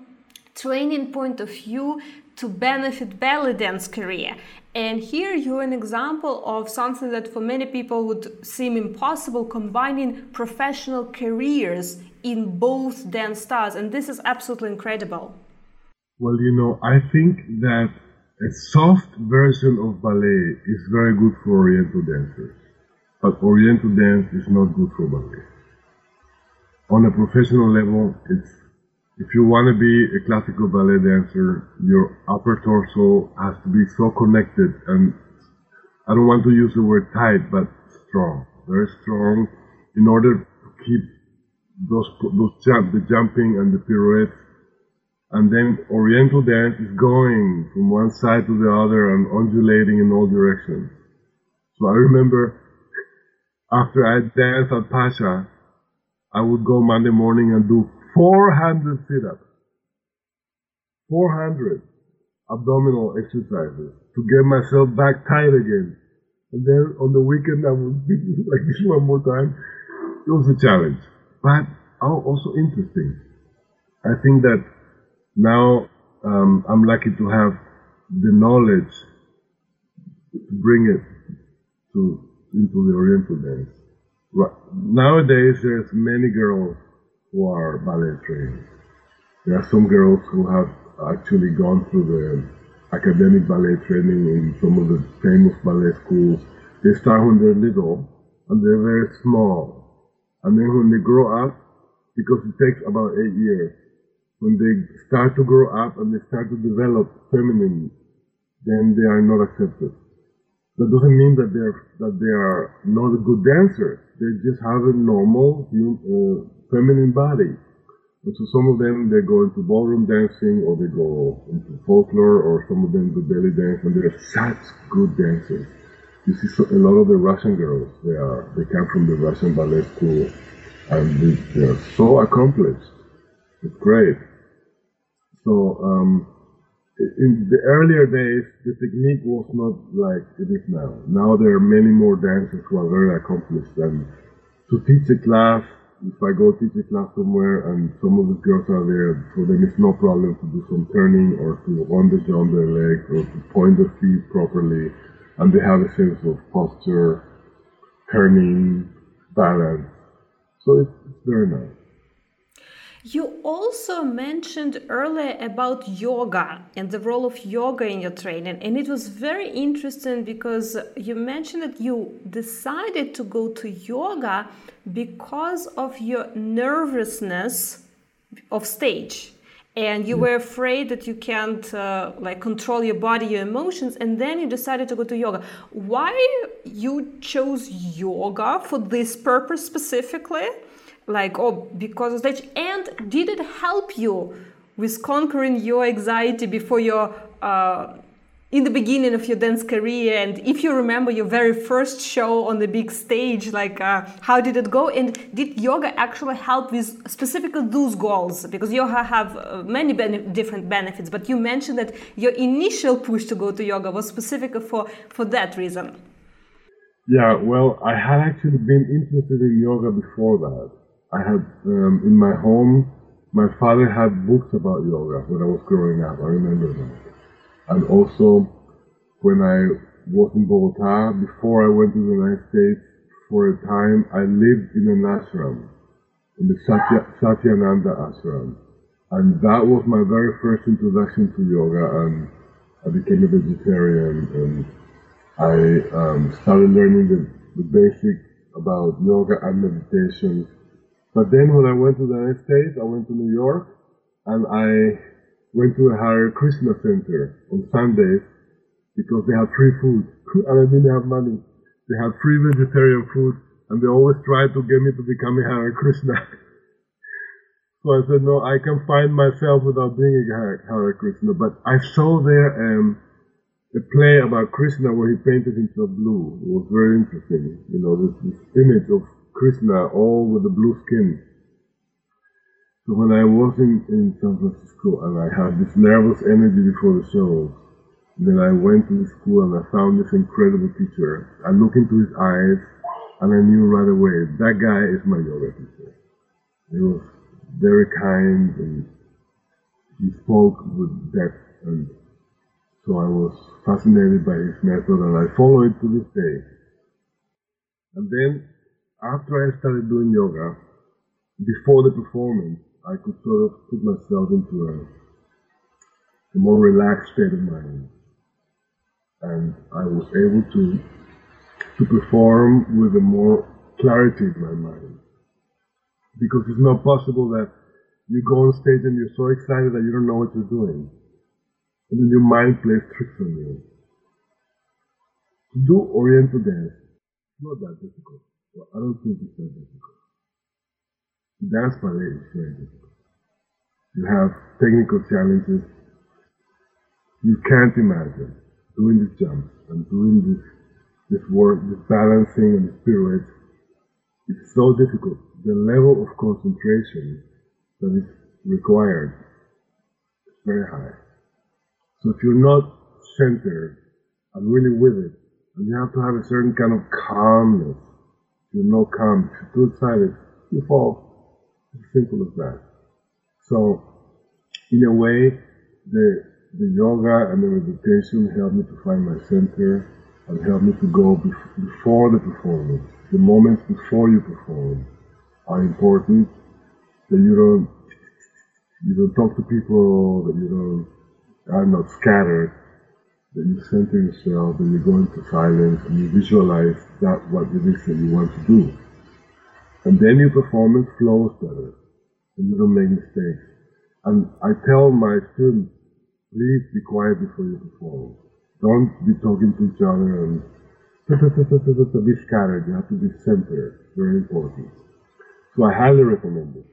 training point of view to benefit belly dance career. And here you're an example of something that for many people would seem impossible, combining professional careers in both dance styles. And this is absolutely incredible. Well, you know, I think that a soft version of ballet is very good for Oriental dancers, but Oriental dance is not good for ballet. on a professional level, it's if you want to be a classical ballet dancer, your upper torso has to be so connected and I don't want to use the word tight, but strong, very strong, in order to keep those those jump, the jumping and the pirouettes, and then Oriental dance is going from one side to the other and undulating in all directions. So I remember after I danced at Pasha, I would go Monday morning and do 400 sit-ups. 400 abdominal exercises to get myself back tight again. And then on the weekend I would do like this one more time. It was a challenge, but also interesting. I think that now um, I'm lucky to have the knowledge to bring it to into the Oriental dance. Nowadays, there's many girls who are ballet trained. There are some girls who have actually gone through the academic ballet training in some of the famous ballet schools. They start when they're little and they're very small. And then when they grow up, because it takes about eight years, when they start to grow up and they start to develop feminine, then they are not accepted. That doesn't mean that they're that they are not a good dancer. They just have a normal uh, feminine body. And so some of them, they go into ballroom dancing or they go into folklore or some of them do belly dance and they're such good dancers. You see so, a lot of the Russian girls, they are, they come from the Russian ballet school and they, they are so accomplished. It's great. So, um, in the earlier days, the technique was not like it is now. Now there are many more dancers who are very accomplished and to teach a class if I go teach a class somewhere and some of the girls are there, for them it's no problem to do some turning or to underjump their legs or to point their feet properly, and they have a sense of posture, turning, balance. So it's, it's very nice. You also mentioned earlier about yoga and the role of yoga in your training, and it was very interesting because you mentioned that you decided to go to yoga because of your nervousness of stage and you were afraid that you can't uh, like control your body your emotions and then you decided to go to yoga. Why you chose yoga for this purpose specifically like oh because of stage and did it help you with conquering your anxiety before your uh, in the beginning of your dance career? And if you remember your very first show on the big stage like uh, how did it go? And did yoga actually help with specifically those goals? Because yoga have uh, many bene- different benefits but you mentioned that your initial push to go to yoga was specifically for for that reason. Yeah well i had actually been interested in yoga before that I had um, in my home, my father had books about yoga when I was growing up. I remember them. And also, when I was in Bogota, before I went to the United States, for a time, I lived in an ashram, in the Satya, Satyananda ashram. And that was my very first introduction to yoga, and I became a vegetarian, and I um, started learning the, the basics about yoga and meditation but then when I went to the United States, I went to New York and I went to a Hare Krishna center on Sundays because they have free food and I didn't have money. They have free vegetarian food and they always tried to get me to become a Hare Krishna. so I said, no, I can find myself without being a Hare, Hare Krishna. But I saw there um, a play about Krishna where he painted himself blue. It was very interesting. You know, this, this image of Krishna, all with the blue skin. So when I was in, in San Francisco and I had this nervous energy before the show, then I went to the school and I found this incredible teacher. I looked into his eyes and I knew right away that guy is my yoga teacher. He was very kind and he spoke with depth and so I was fascinated by his method and I follow it to this day. And then after I started doing yoga, before the performance, I could sort of put myself into a, a more relaxed state of mind. And I was able to, to perform with a more clarity in my mind. Because it's not possible that you go on stage and you're so excited that you don't know what you're doing. And then your mind plays tricks on you. To do Oriental dance, it's not that difficult. Well, I don't think it's that difficult. Dance ballet is very difficult. You have technical challenges. You can't imagine doing these jumps and doing this, this work, this balancing and this pirouettes. It's so difficult. The level of concentration that is required is very high. So if you're not centered and really with it, and you have to have a certain kind of calmness, you're not calm. If you're too excited, you fall. It's simple as that. So, in a way, the the yoga and the meditation helped me to find my center and helped me to go bef- before the performance. The moments before you perform are important that you don't you don't talk to people, that you don't are not scattered, that you center yourself, that you go into silence and you visualize that what it is that you want to do. And then your performance flows better and you don't make mistakes. And I tell my students, please be quiet before you perform. Don't be talking to each other and be scattered. You have to be centered. Very important. So I highly recommend it.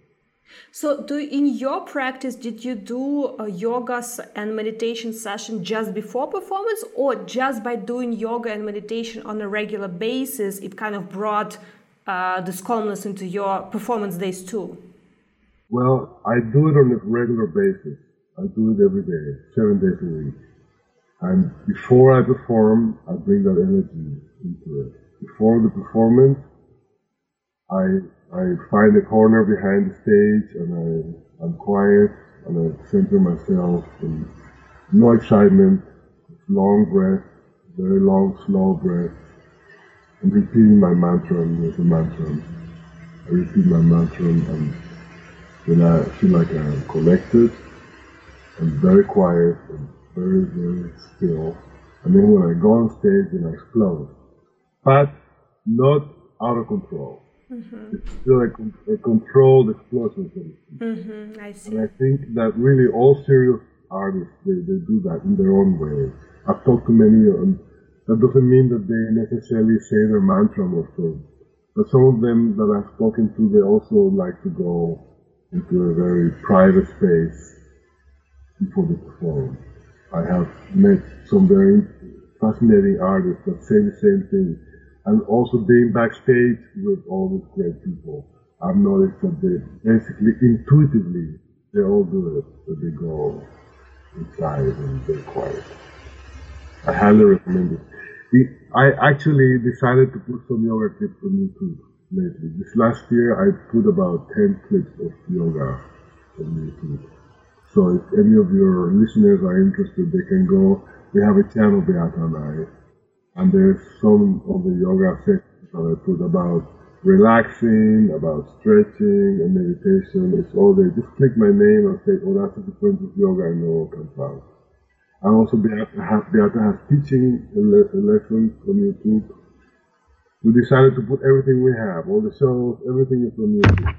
So, do in your practice, did you do a yoga and meditation session just before performance, or just by doing yoga and meditation on a regular basis, it kind of brought uh, this calmness into your performance days too? Well, I do it on a regular basis. I do it every day, seven days a week. And before I perform, I bring that energy into it. Before the performance, I I find a corner behind the stage and I, I'm quiet and I center myself and no excitement, long breath, very long, slow breath, I'm repeating my mantra with a mantra. I repeat my mantra and then I feel like I'm connected and very quiet and very, very still. And then when I go on stage, then I explode. But not out of control. Mm-hmm. It's still a, a, controlled explosion. Mm-hmm, I see. And I think that really all serious artists, they, they do that in their own way. I've talked to many of them. That doesn't mean that they necessarily say their mantra most of But some of them that I've spoken to, they also like to go into a very private space before they perform. I have met some very fascinating artists that say the same thing and also being backstage with all these great people, I've noticed that they basically intuitively they all do it, that they go inside and they're quiet. I highly recommend it. I actually decided to put some yoga clips on YouTube lately. This last year I put about 10 clips of yoga on YouTube. So if any of your listeners are interested, they can go. We have a channel, Beata and I, and there's some of the yoga sessions that I put about relaxing, about stretching and meditation. It's all there. Just click my name and say, oh, that's the difference of yoga and all comes out. And also Beata has, Beata has teaching lessons on YouTube. We decided to put everything we have, all the shows, everything is on YouTube.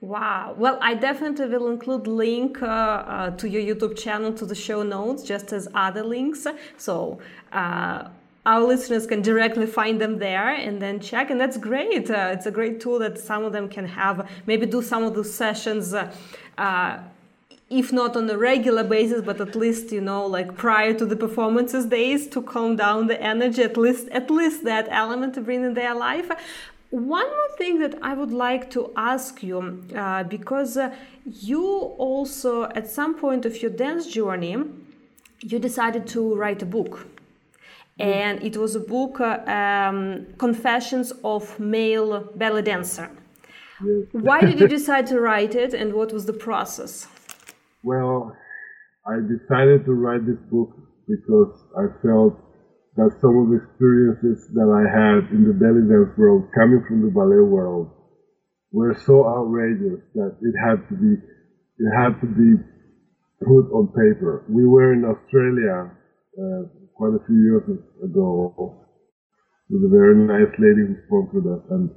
Wow. Well, I definitely will include link uh, uh, to your YouTube channel to the show notes, just as other links. So uh, our listeners can directly find them there and then check and that's great. Uh, it's a great tool that some of them can have. Maybe do some of those sessions uh, uh, if not on a regular basis but at least you know like prior to the performances days to calm down the energy at least at least that element to bring in their life. One more thing that I would like to ask you, uh, because uh, you also, at some point of your dance journey, you decided to write a book and it was a book, uh, um, Confessions of Male Belly Dancer. Why did you decide to write it, and what was the process? Well, I decided to write this book because I felt that some of the experiences that I had in the belly dance world, coming from the ballet world, were so outrageous that it had to be, it had to be put on paper. We were in Australia uh, quite a few years ago with a very nice lady who spoke with us. And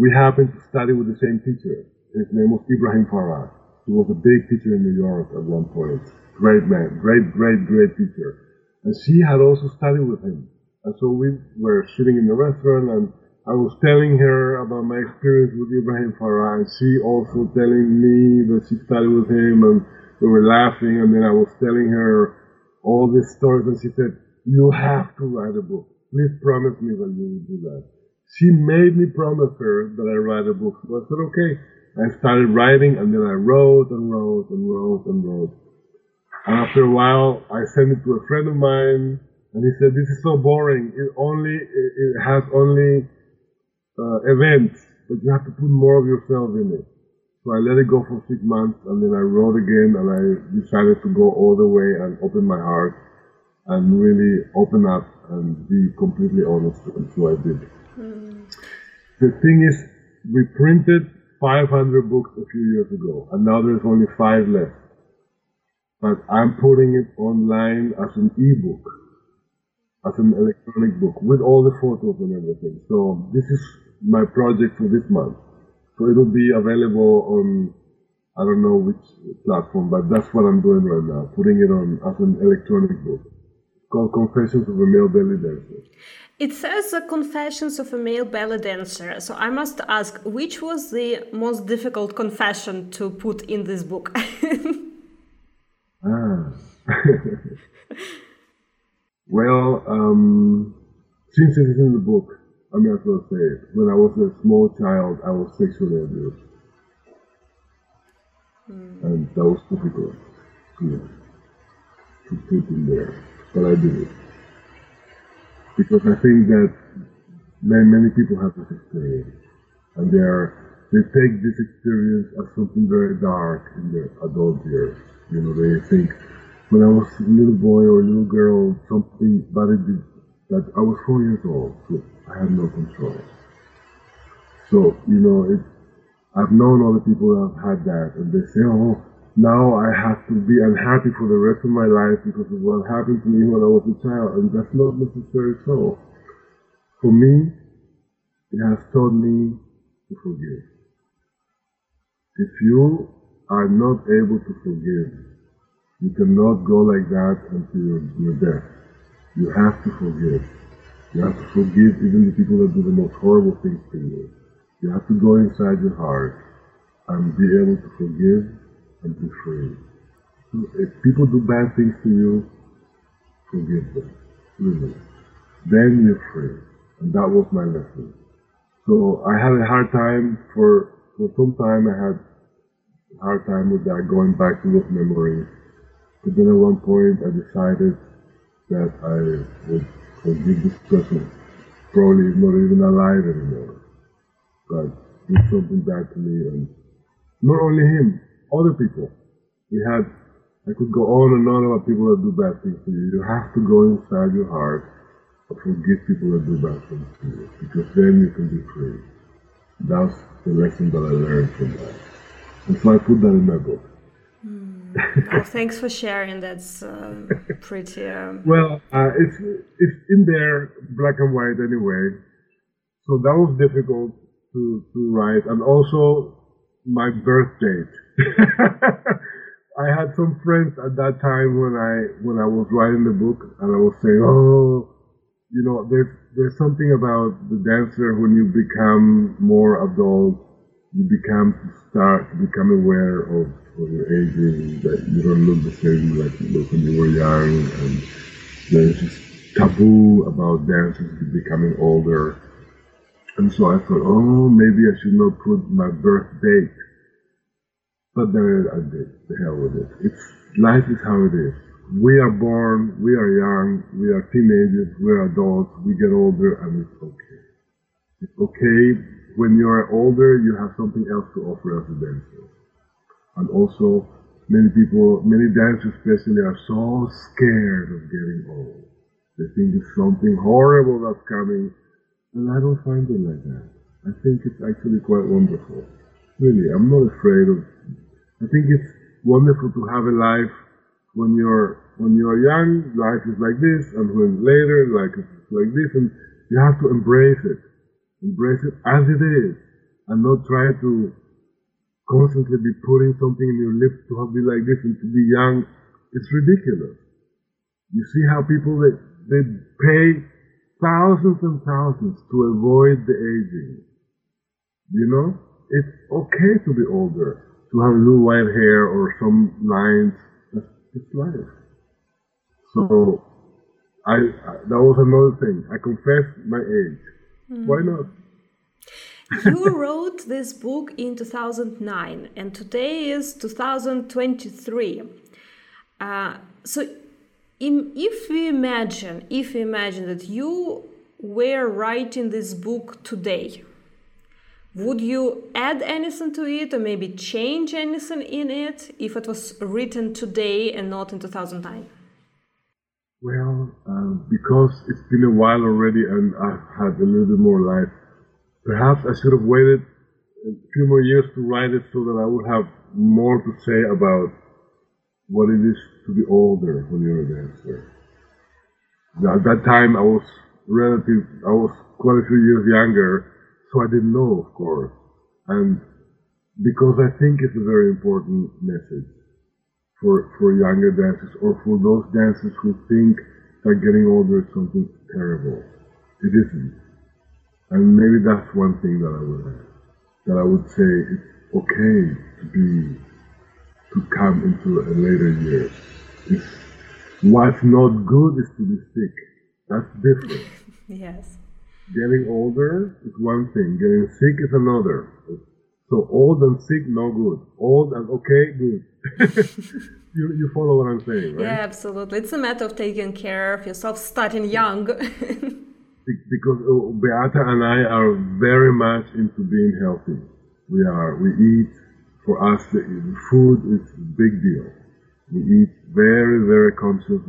we happened to study with the same teacher. His name was Ibrahim Farah. He was a big teacher in New York at one point. Great man, great, great, great teacher. And she had also studied with him. And so we were sitting in the restaurant and I was telling her about my experience with Ibrahim Farah and she also telling me that she studied with him and we were laughing and then I was telling her all these stories and she said, you have to write a book. Please promise me that you will do that. She made me promise her that I write a book. So I said, okay. I started writing and then I wrote and wrote and wrote and wrote. And after a while, I sent it to a friend of mine and he said, this is so boring. It only, it, has only uh, events, but you have to put more of yourself in it. So I let it go for six months and then I wrote again and I decided to go all the way and open my heart and really open up and be completely honest. And so I did. Mm. The thing is, we printed 500 books a few years ago, and now there's only five left. But I'm putting it online as an ebook, as an electronic book, with all the photos and everything. So this is my project for this month. So it'll be available on, I don't know which platform, but that's what I'm doing right now, putting it on as an electronic book Confessions of a Male Belly Dancer. It says uh, Confessions of a Male Belly Dancer. So I must ask, which was the most difficult confession to put in this book? ah. well, um, since it is in the book, I may as well say it. When I was a small child, I was sexually abused. Mm. And that was difficult to, to put in there but I did it. Because I think that many, many people have this experience. And they are, they take this experience as something very dark in their adult years. You know, they think, when I was a little boy or a little girl, something bad did, that I was four years old, so I had no control. So, you know, it, I've known other people that have had that, and they say, oh, now I have to be unhappy for the rest of my life because of what happened to me when I was a child, and that's not necessarily so. For me, it has taught me to forgive. If you are not able to forgive, you cannot go like that until your, your death. You have to forgive. You have to forgive even the people that do the most horrible things to you. You have to go inside your heart and be able to forgive and be free. If people do bad things to you, forgive them. Really. Then you're free. And that was my lesson. So I had a hard time for, for some time I had a hard time with that, going back to those memories. But then at one point I decided that I would forgive this person. Probably not even alive anymore. But did something bad to me and not only him, other people. We had, I could go on and on about people that do bad things to you. You have to go inside your heart and forgive people that do bad things to you, because then you can be free. That's the lesson that I learned from that. And so I put that in my book. Mm. thanks for sharing. That's uh, pretty. Um... Well, uh, it's it's in there, black and white anyway. So that was difficult to to write, and also my birth date. I had some friends at that time when I when I was writing the book, and I was saying, "Oh, you know, there's there's something about the dancer when you become more adult, you become start to become aware of, of your aging, that you don't look the same like you look when you were young, and there's this taboo about dancers becoming older." And so I thought, oh, maybe I should not put my birth date. But then I did. The hell with it. It's life is how it is. We are born, we are young, we are teenagers, we are adults, we get older, and it's okay. It's okay when you are older, you have something else to offer as a dancer. And also, many people, many dancers especially, are so scared of getting old. They think it's something horrible that's coming and I don't find it like that. I think it's actually quite wonderful. Really, I'm not afraid of. I think it's wonderful to have a life when you're when you're young. Life is like this, and when later, life is like this, and you have to embrace it. Embrace it as it is. and not try to constantly be putting something in your lips to have be like this and to be young. It's ridiculous. You see how people they, they pay thousands and thousands to avoid the aging. You know, it's okay to be older, to have a little white hair or some lines. That's it's life. So I, I that was another thing. I confessed my age. Mm. Why not? you wrote this book in 2009 and today is 2023 uh, so in, if we imagine if we imagine that you were writing this book today would you add anything to it or maybe change anything in it if it was written today and not in 2009 well uh, because it's been a while already and i've had a little bit more life Perhaps I should have waited a few more years to write it so that I would have more to say about what it is to be older when you're a dancer. At that time, I was relative, I was quite a few years younger, so I didn't know, of course. And because I think it's a very important message for, for younger dancers or for those dancers who think that getting older is something terrible. It isn't. And maybe that's one thing that I would. That I would say it's okay to be, to come into a later years. It's, what's not good is to be sick. That's different. yes. Getting older is one thing. Getting sick is another. So old and sick, no good. Old and okay, good. you, you follow what I'm saying, right? Yeah, absolutely. It's a matter of taking care of yourself, starting young. because uh, Beata and I are very much into being healthy. We are, we eat, for us, the, the food is a big deal. We eat very, very conscious,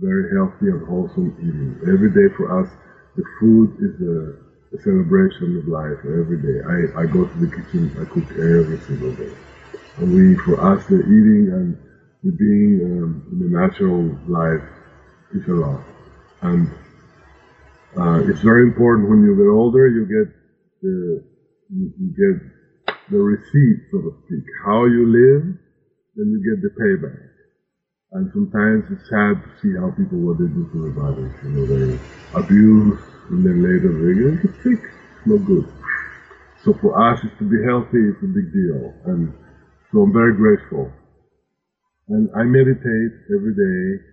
very healthy and wholesome eating. Every day for us, the food is a, a celebration of life every day. I, I go to the kitchen, I cook every single day. And we, for us, the eating and the being um, in the natural life is a lot. And uh, it's very important when you get older, you get the you, you get the receipt, so to speak, how you live, then you get the payback. And sometimes it's sad to see how people what they do to their bodies. You know, they abuse, and then later they get sick. It's not good. So for us, it's to be healthy. It's a big deal, and so I'm very grateful. And I meditate every day,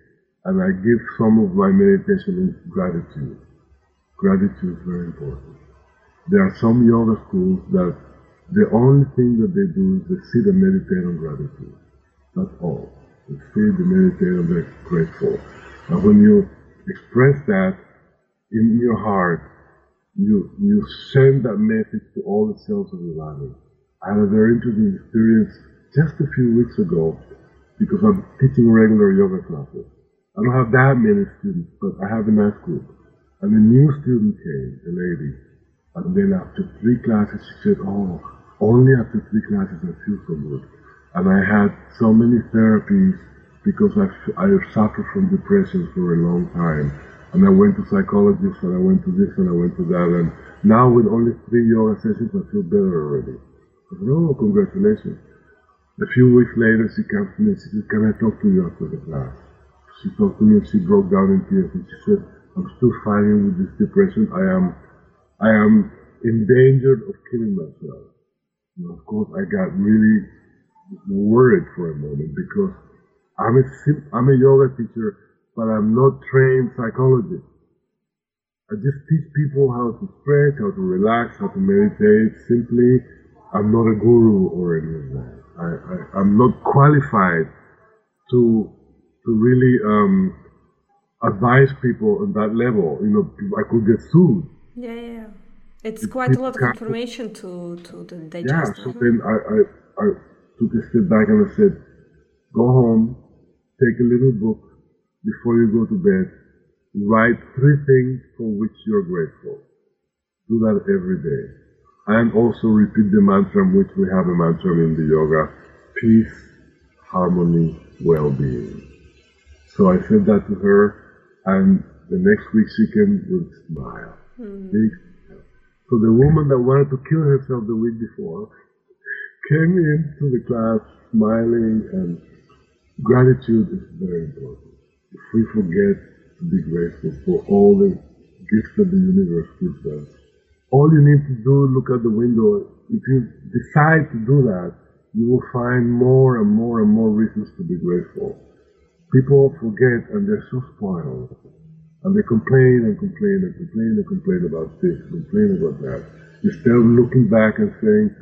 and I give some of my meditation in gratitude. Gratitude is very important. There are some yoga schools that the only thing that they do is they sit and meditate on gratitude. That's all. They sit, they meditate, and they're grateful. And when you express that in your heart, you you send that message to all the cells of your body. I had a very interesting experience just a few weeks ago because I'm teaching regular yoga classes. I don't have that many students, but I have a nice group. And a new student came, a lady, and then after three classes she said, oh, only after three classes I feel so good. And I had so many therapies because I, I suffered from depression for a long time. And I went to psychologists and I went to this and I went to that. And now with only three yoga sessions, I feel better already. I said, oh, congratulations. A few weeks later, she comes to me and she said, can I talk to you after the class? She talked to me and she broke down in tears and she said, I'm still fighting with this depression. I am, I am in danger of killing myself. And of course, I got really worried for a moment because I'm a, I'm a yoga teacher, but I'm not trained psychologist. I just teach people how to stretch, how to relax, how to meditate. Simply, I'm not a guru or any of that. I, I, am not qualified to to really um, advise people on that level. You know, I could get sued. Yeah, yeah. It's quite a lot of information to to digest. Yeah. So then I, I I took a step back and I said, go home, take a little book before you go to bed, write three things for which you're grateful. Do that every day. And also repeat the mantra, which we have a mantra in the yoga, peace, harmony, well-being. So I said that to her and the next week she came with a smile. Mm. Big So the woman that wanted to kill herself the week before came into the class smiling and gratitude is very important. If we forget to be grateful for all the gifts that the universe gives us, all you need to do is look at the window. If you decide to do that, you will find more and more and more reasons to be grateful. People forget and they're so spoiled. And they complain and complain and complain and complain about this, complain about that. Instead of looking back and saying,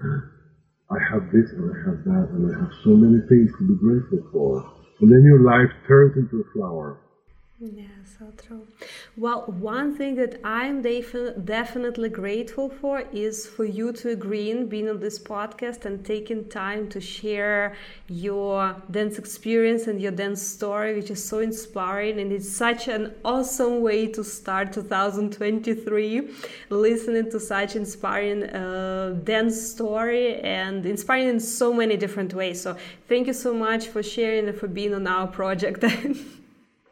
I have this and I have that and I have so many things to be grateful for. And then your life turns into a flower. Yeah, so true. Well, one thing that I'm def- definitely grateful for is for you to agree in being on this podcast and taking time to share your dance experience and your dance story, which is so inspiring. And it's such an awesome way to start 2023, listening to such inspiring uh, dance story and inspiring in so many different ways. So, thank you so much for sharing and for being on our project.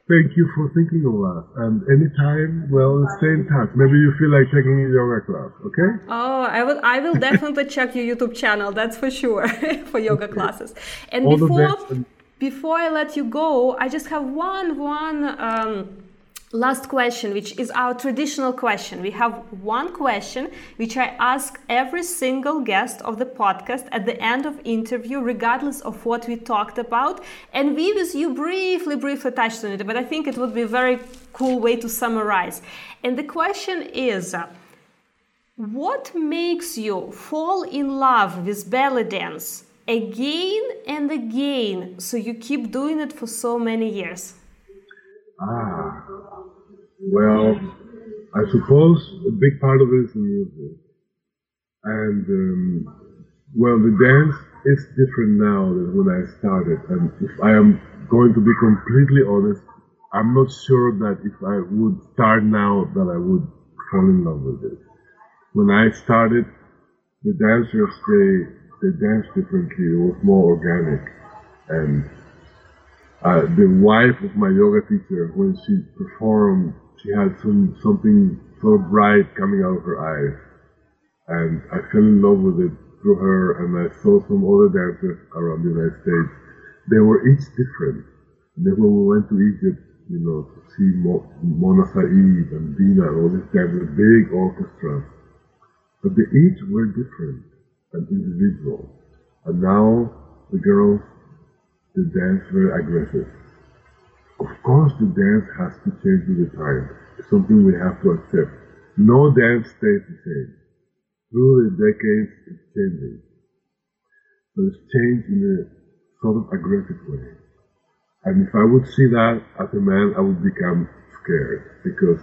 Thank you for thinking of us. And anytime, well, stay in touch. Maybe you feel like taking a yoga class, okay? Oh, I will. I will definitely check your YouTube channel. That's for sure for yoga okay. classes. And All before before I let you go, I just have one one. Um, last question, which is our traditional question. We have one question which I ask every single guest of the podcast at the end of interview, regardless of what we talked about. And we with you briefly, briefly touched on it, but I think it would be a very cool way to summarize. And the question is. What makes you fall in love with belly dance again and again so you keep doing it for so many years? Ah, well, I suppose a big part of it is music. And, um, well, the dance is different now than when I started. And if I am going to be completely honest, I'm not sure that if I would start now that I would fall in love with it. When I started, the dancers, they, they danced differently. It was more organic. And uh, the wife of my yoga teacher, when she performed she had some something so bright coming out of her eyes, and I fell in love with it through her. And I saw some other dancers around the United States. They were each different. And then when we went to Egypt, you know, to see Mo- Mona Said and Dina and all these dancers, big orchestras, but they each were different and individual. And now the girls, they dance very aggressive of course, the dance has to change with the time. It's something we have to accept. No dance stays the same. Through the decades, it's changing. But it's changed in a sort of aggressive way. And if I would see that as a man, I would become scared because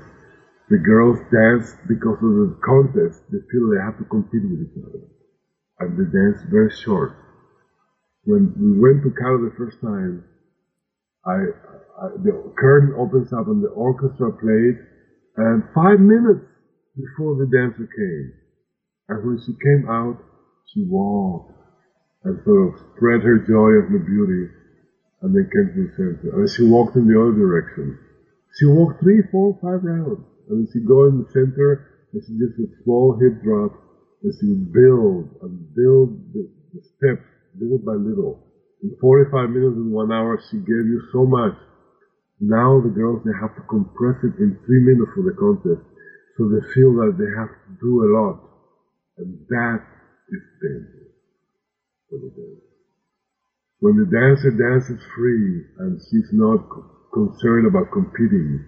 the girls dance because of the contest. They feel they have to compete with each other. And they dance very short. When we went to Cali the first time, I, uh, the curtain opens up and the orchestra played, and five minutes before the dancer came. And when she came out, she walked and sort of spread her joy of the beauty and then came to the center. And she walked in the other direction. She walked three, four, five rounds. And then she go in the center and she just a small hip drop and she build and build the, the steps little by little. In 45 minutes and one hour, she gave you so much now the girls, they have to compress it in three minutes for the contest. So they feel that they have to do a lot. And that is dangerous for the dance. When the dancer dances free and she's not concerned about competing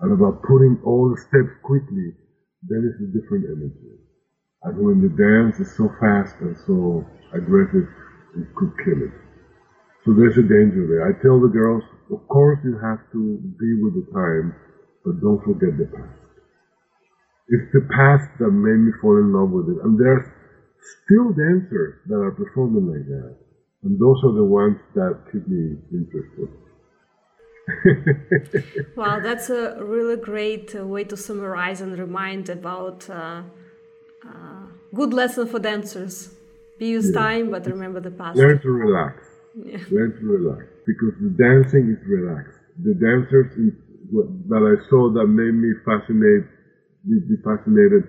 and about putting all the steps quickly, then it's a different energy. And when the dance is so fast and so aggressive, it could kill it. So there's a danger there. I tell the girls, of course you have to be with the time, but don't forget the past. It's the past that made me fall in love with it. And there's still dancers that are performing like that. And those are the ones that keep me interested. wow, that's a really great uh, way to summarize and remind about uh, uh, good lesson for dancers. Be use yeah. time, but remember the past. Learn to relax. Yeah. To relax because the dancing is relaxed. The dancers in, that I saw that made me fascinate, be fascinated,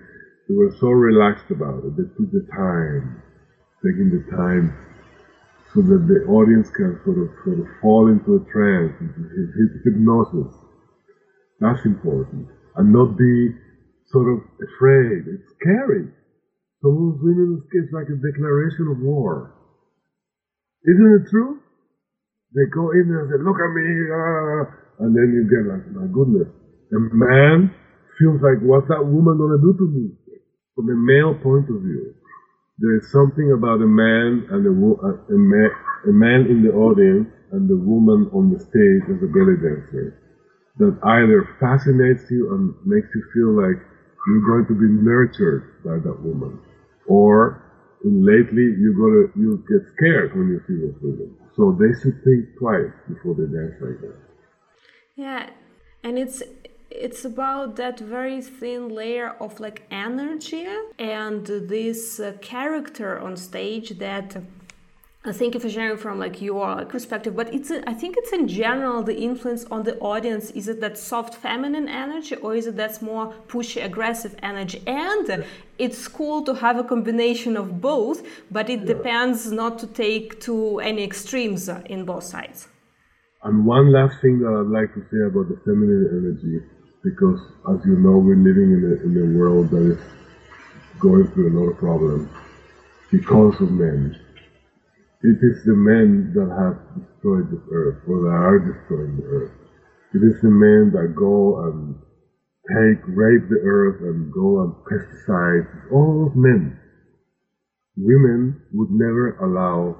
they were so relaxed about it. They took the time, taking the time so that the audience can sort of sort of fall into a trance, into hypnosis. That's important. And not be sort of afraid. It's scary. Some of those women, it's like a declaration of war. Isn't it true? They go in and say, look at me, ah, and then you get like, my goodness. A man feels like, what's that woman going to do to me? From a male point of view, there is something about a man and a, a, man, a man in the audience and the woman on the stage as a belly dancer that either fascinates you and makes you feel like you're going to be nurtured by that woman, or lately you go to you get scared when you see those women. So they should think twice before they dance like that. Yeah, and it's it's about that very thin layer of like energy and this uh, character on stage that Uh, thank you for sharing from like your perspective but it's i think it's in general the influence on the audience. Is it that soft feminine energy or is it that's more pushy aggressive energy? And it's cool to have a combination of both but it yeah. depends not to take to any extremes in both sides. And one last thing that i'd like to say about the feminine energy because as you know we're living in a, in a world that is going through a lot of problems because of men it is the men that have destroyed the earth, or that are destroying the earth. It is the men that go and take, rape the earth and go and pesticide. all those men. Women would never allow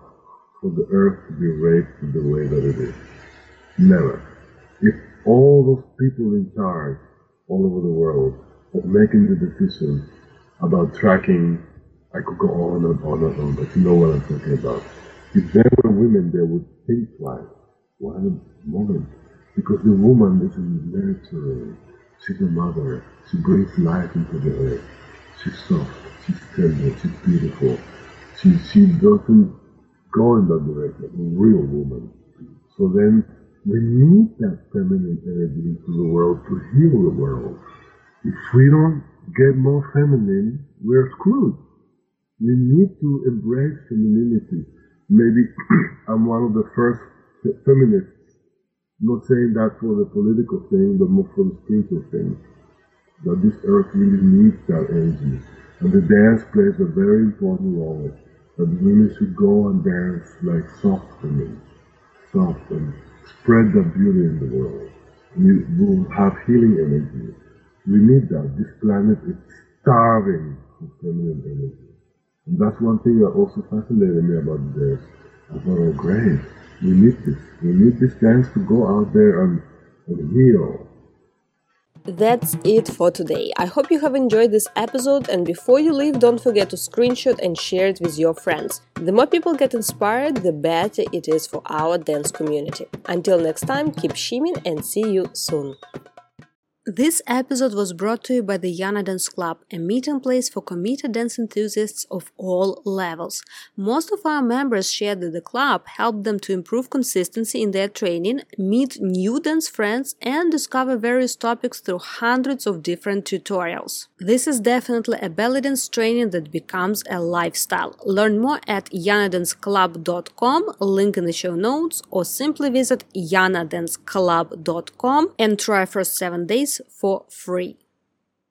for the earth to be raped the way that it is. Never. If all those people in charge all over the world of making the decisions about tracking, I could go on and on and on, but you know what I'm talking about if there were women, they would think twice. One moment. Because the woman is a nurturer. She's a mother. She brings life into the earth. She's soft. She's tender. She's beautiful. She, she doesn't go in that direction. A real woman. So then we need that feminine energy into the world to heal the world. If we don't get more feminine, we're screwed. We need to embrace femininity maybe I'm one of the first feminists. not saying that for the political thing, but more for the spiritual thing. That this earth really needs that energy. And the dance plays a very important role. That women should go and dance like soft women. Soft and spread that beauty in the world. We will have healing energy. We need that. This planet is starving for feminine energy. And that's one thing that also fascinated me about this. I thought, oh great, we need this. We need this dance to go out there and, and heal. That's it for today. I hope you have enjoyed this episode and before you leave don't forget to screenshot and share it with your friends. The more people get inspired, the better it is for our dance community. Until next time, keep shimming and see you soon. This episode was brought to you by the Yana Dance Club, a meeting place for committed dance enthusiasts of all levels. Most of our members shared that the club helped them to improve consistency in their training, meet new dance friends, and discover various topics through hundreds of different tutorials. This is definitely a belly dance training that becomes a lifestyle. Learn more at yanadanceclub.com, link in the show notes, or simply visit yanadanceclub.com and try for seven days for free.